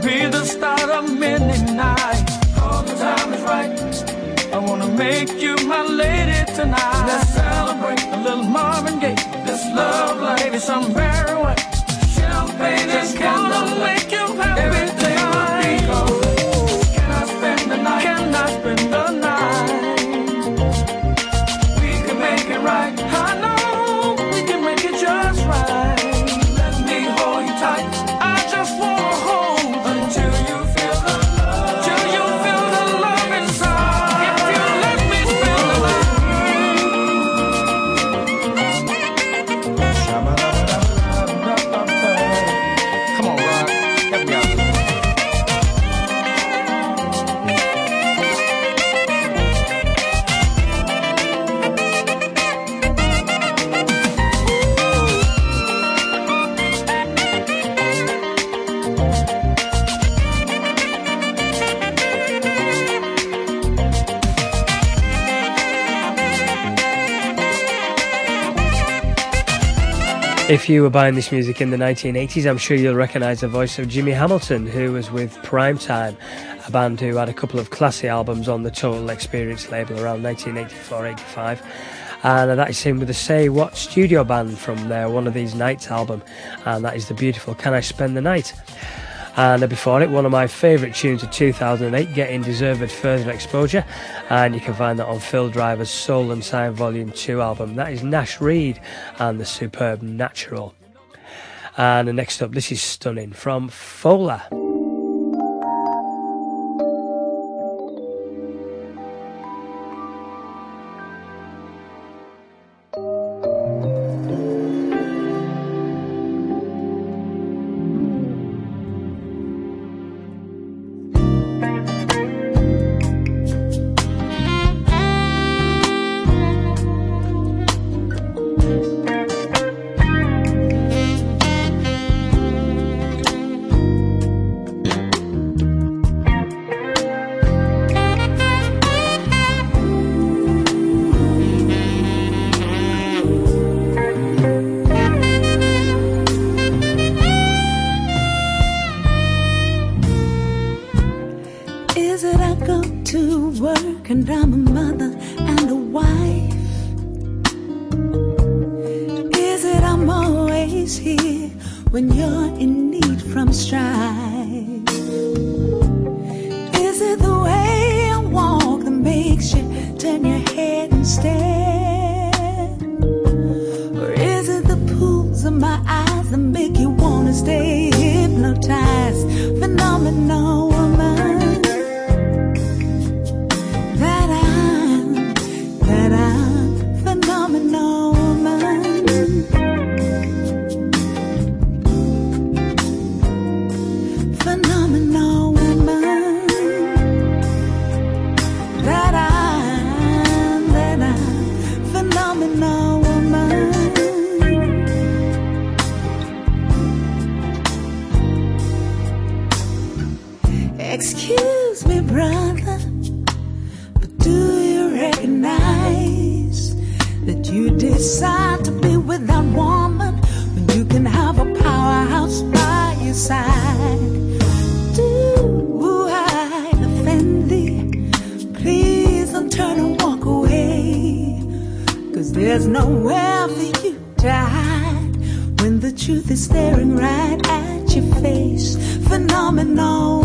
be the start of many nights. All the time is right. I wanna make you my lady tonight. Let's celebrate a little Marvin Gaye. This love life is some very wet. Champagne and candlelight. If you were buying this music in the 1980s, I'm sure you'll recognise the voice of Jimmy Hamilton, who was with Primetime, a band who had a couple of classy albums on the Total Experience label around 1984 85 and that is him with the Say What studio band from their One of These Nights album, and that is the beautiful Can I Spend the Night. And before it, one of my favourite tunes of 2008, Getting Deserved Further Exposure. And you can find that on Phil Driver's Soul and Sign Volume 2 album. That is Nash Reed and the superb Natural. And the next up, this is stunning from Fola. wherever you died. When the truth is staring right at your face, phenomenal.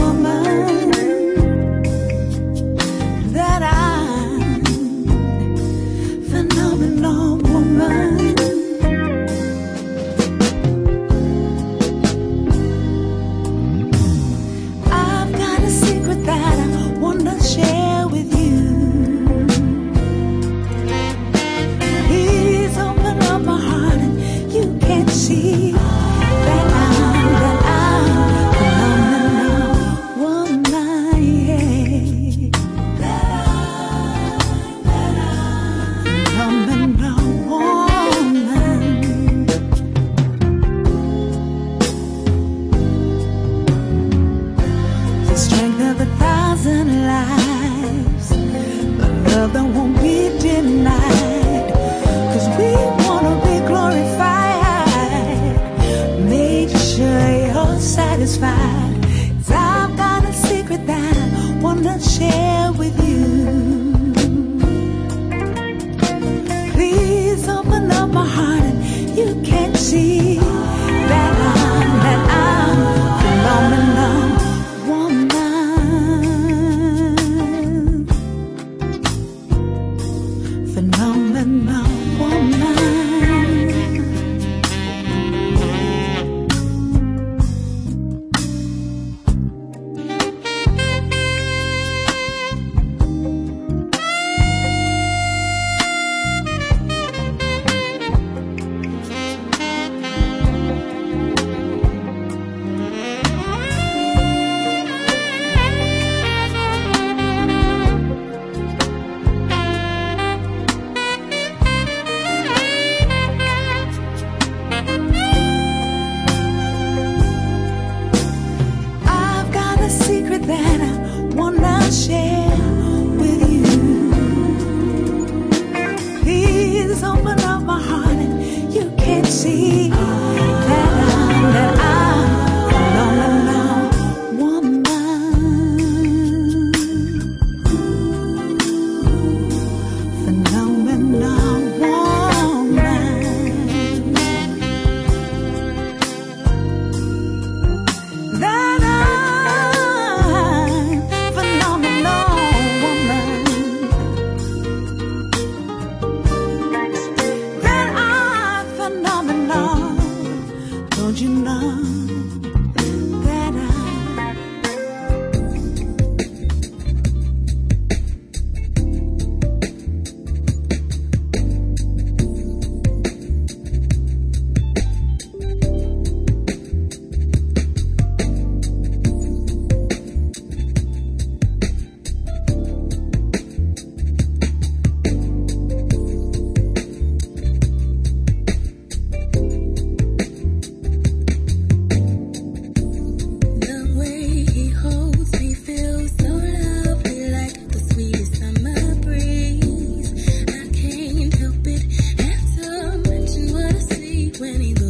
many.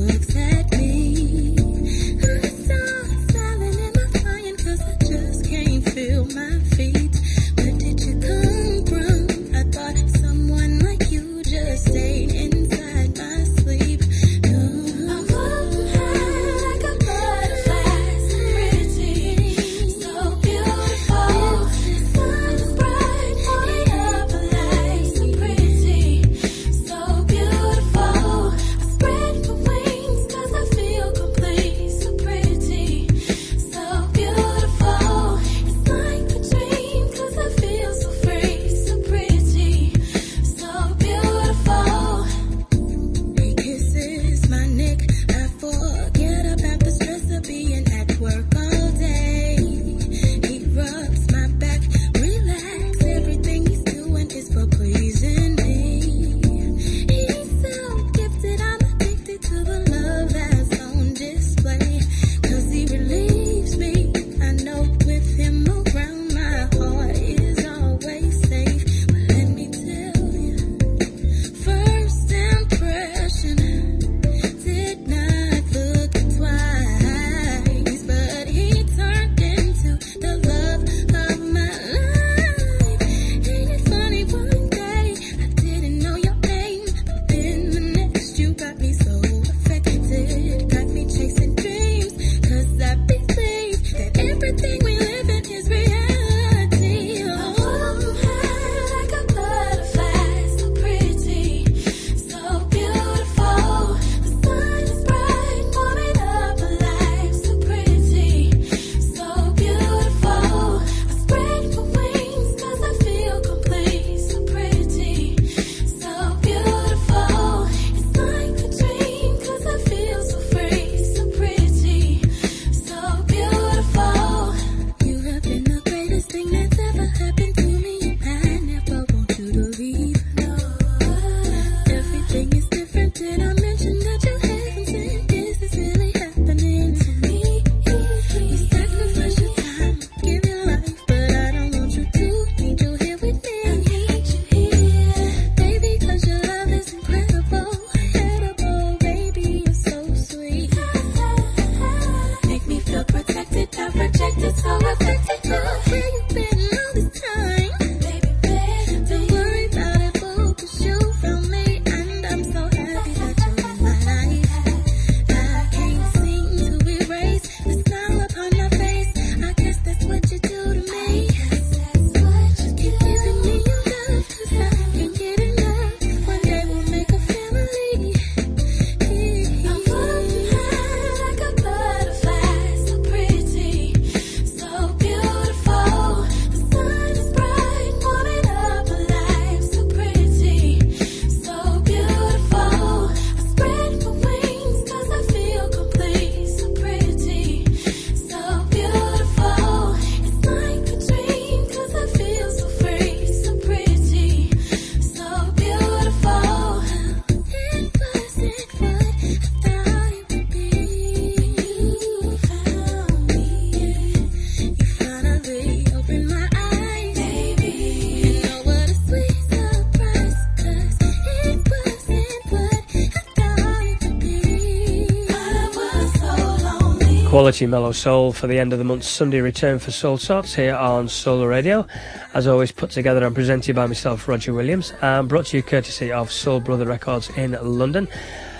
Quality mellow soul for the end of the month Sunday return for Soul Sorts here on Solar Radio. As always, put together and presented by myself, Roger Williams, and brought to you courtesy of Soul Brother Records in London.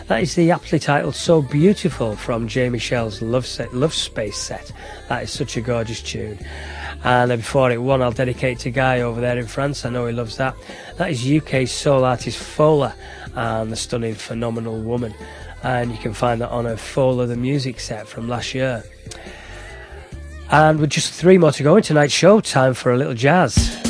That is the aptly titled So Beautiful from J. Michelle's Love, set, Love Space set. That is such a gorgeous tune. And before it, one I'll dedicate to Guy over there in France. I know he loves that. That is UK soul artist Fola and the stunning Phenomenal Woman and you can find that on a Fola the Music set from last year. And with just three more to go in tonight's show, time for a little jazz.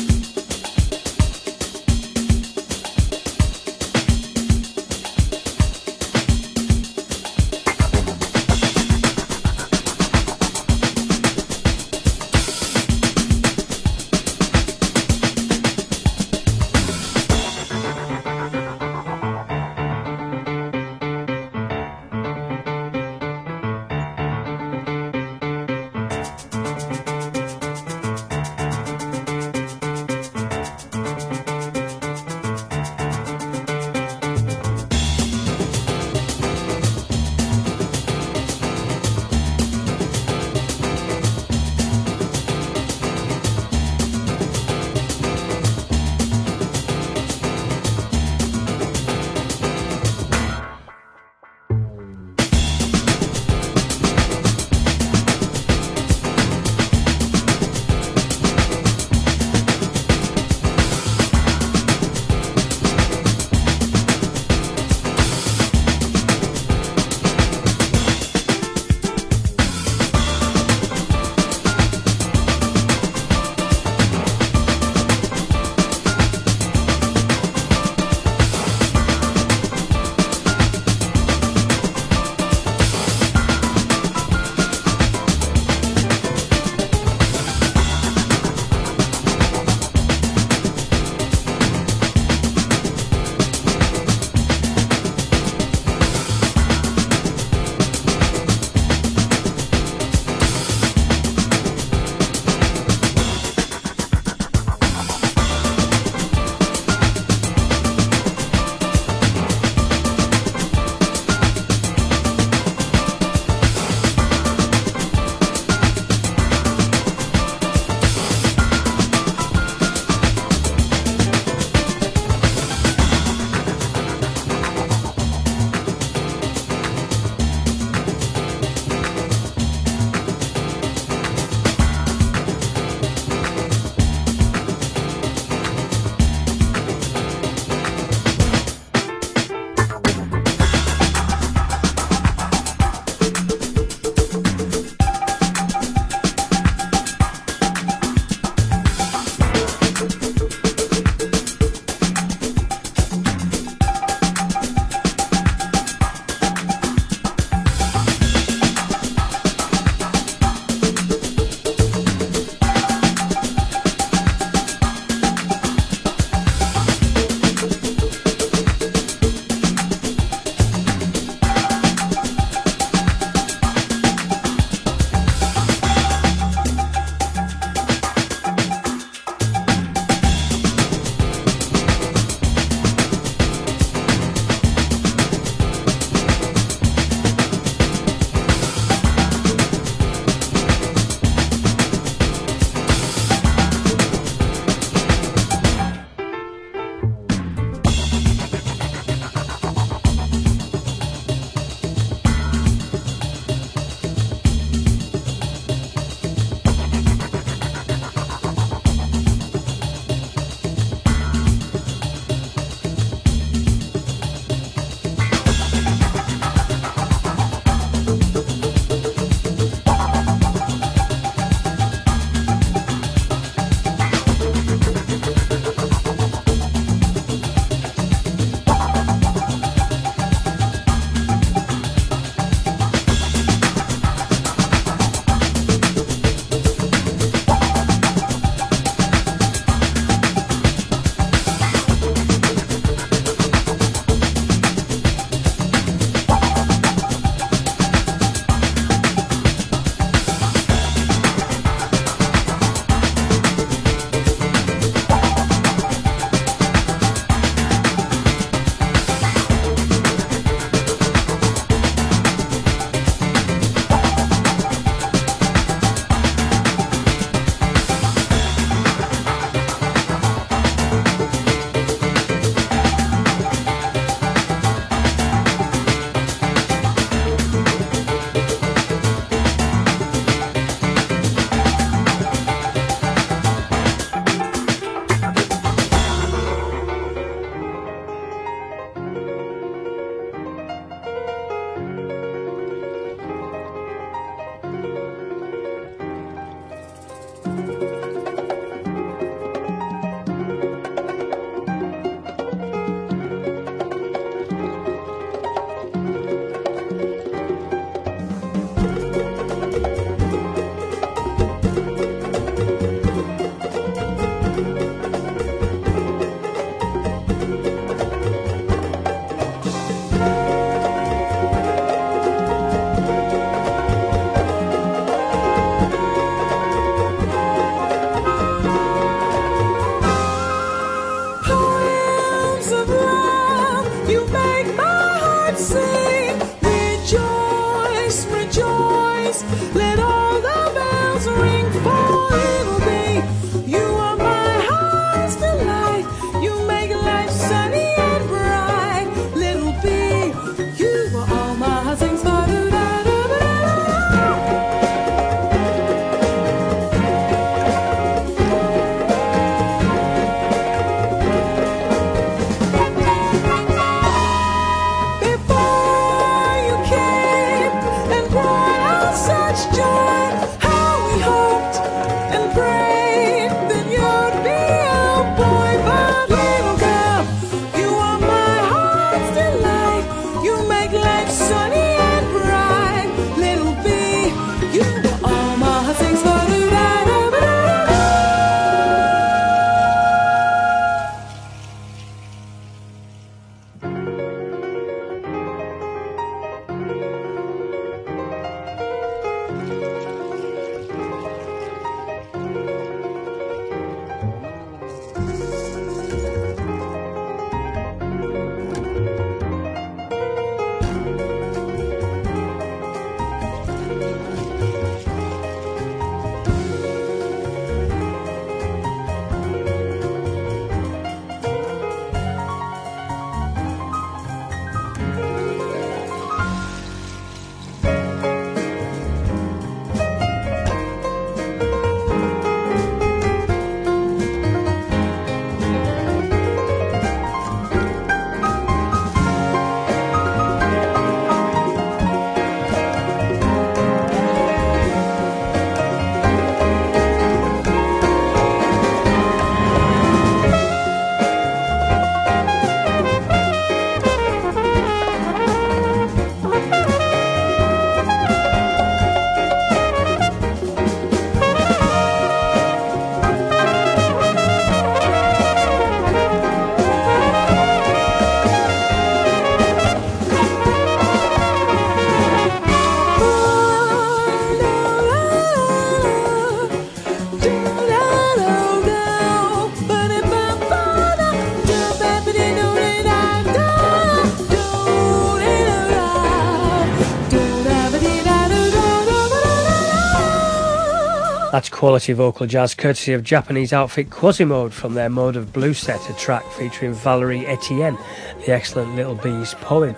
Quality vocal jazz courtesy of Japanese outfit Quasimode from their Mode of Blue set, a track featuring Valerie Etienne, the excellent Little Bees poem.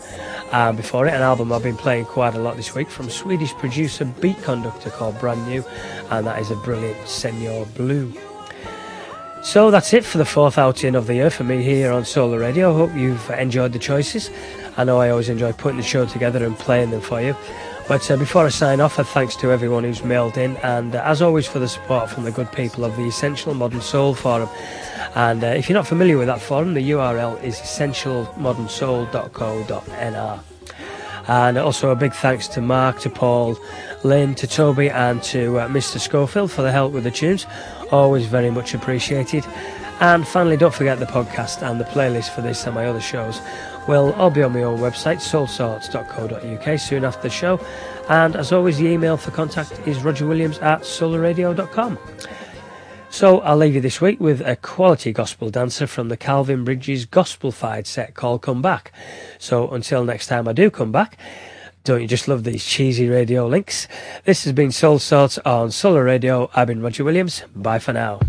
And before it, an album I've been playing quite a lot this week from Swedish producer Beat Conductor called Brand New, and that is a brilliant Senor Blue. So that's it for the fourth outing of the year for me here on Solar Radio. I hope you've enjoyed the choices. I know I always enjoy putting the show together and playing them for you. But uh, before I sign off, a thanks to everyone who's mailed in, and uh, as always for the support from the good people of the Essential Modern Soul Forum. And uh, if you're not familiar with that forum, the URL is essentialmodernsoul.co.nr. And also a big thanks to Mark, to Paul, Lynn, to Toby, and to uh, Mr. Schofield for the help with the tunes. Always very much appreciated. And finally, don't forget the podcast and the playlist for this and my other shows will all be on my own website, soulsorts.co.uk, soon after the show. And as always, the email for contact is rogerwilliams at solarradio.com. So I'll leave you this week with a quality gospel dancer from the Calvin Bridges Gospelfied set called Come Back. So until next time I do come back, don't you just love these cheesy radio links? This has been Soul Sorts on Solar Radio. I've been Roger Williams. Bye for now.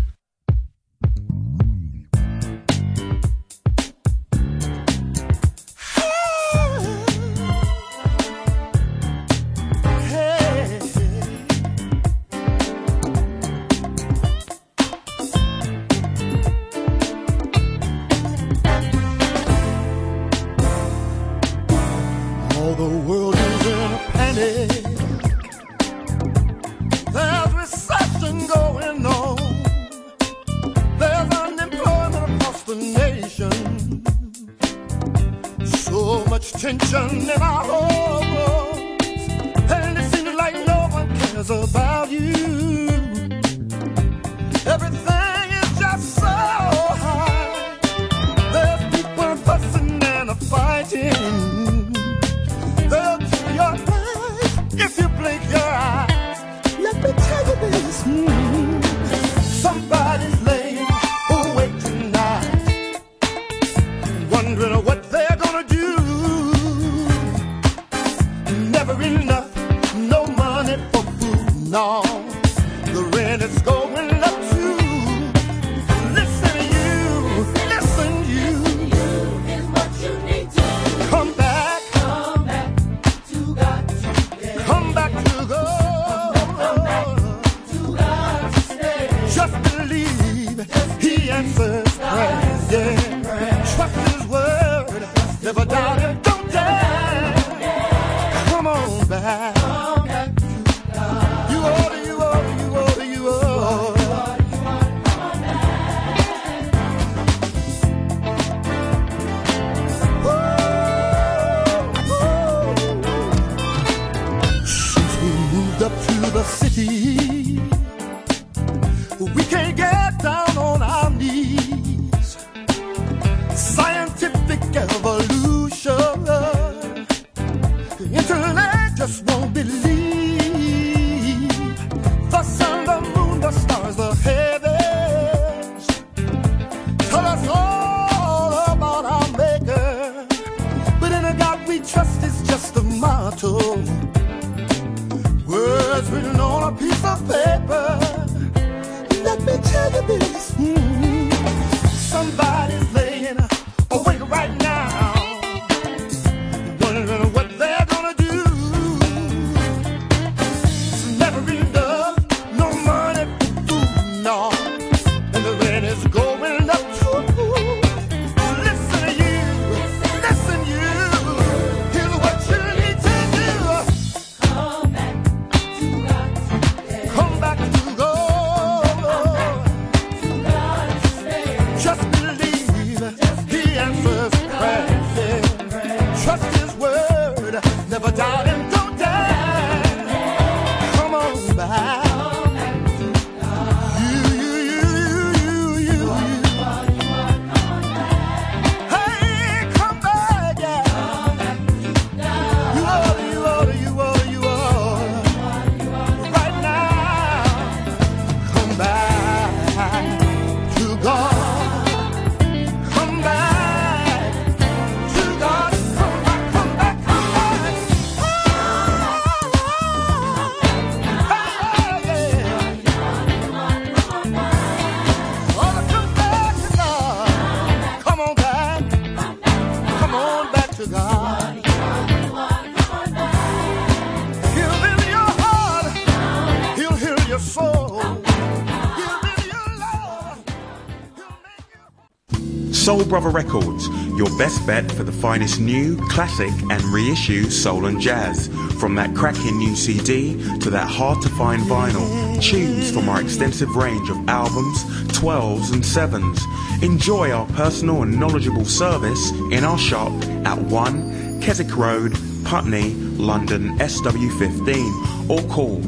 Brother Records, your best bet for the finest new, classic, and reissue soul and jazz. From that cracking new CD to that hard to find vinyl, choose from our extensive range of albums, 12s, and 7s. Enjoy our personal and knowledgeable service in our shop at 1 Keswick Road, Putney, London SW15, or call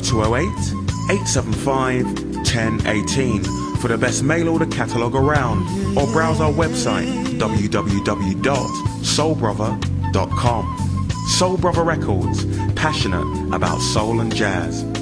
0208 875 1018 for the best mail order catalogue around or browse our website www.soulbrother.com. Soul Brother Records, passionate about soul and jazz.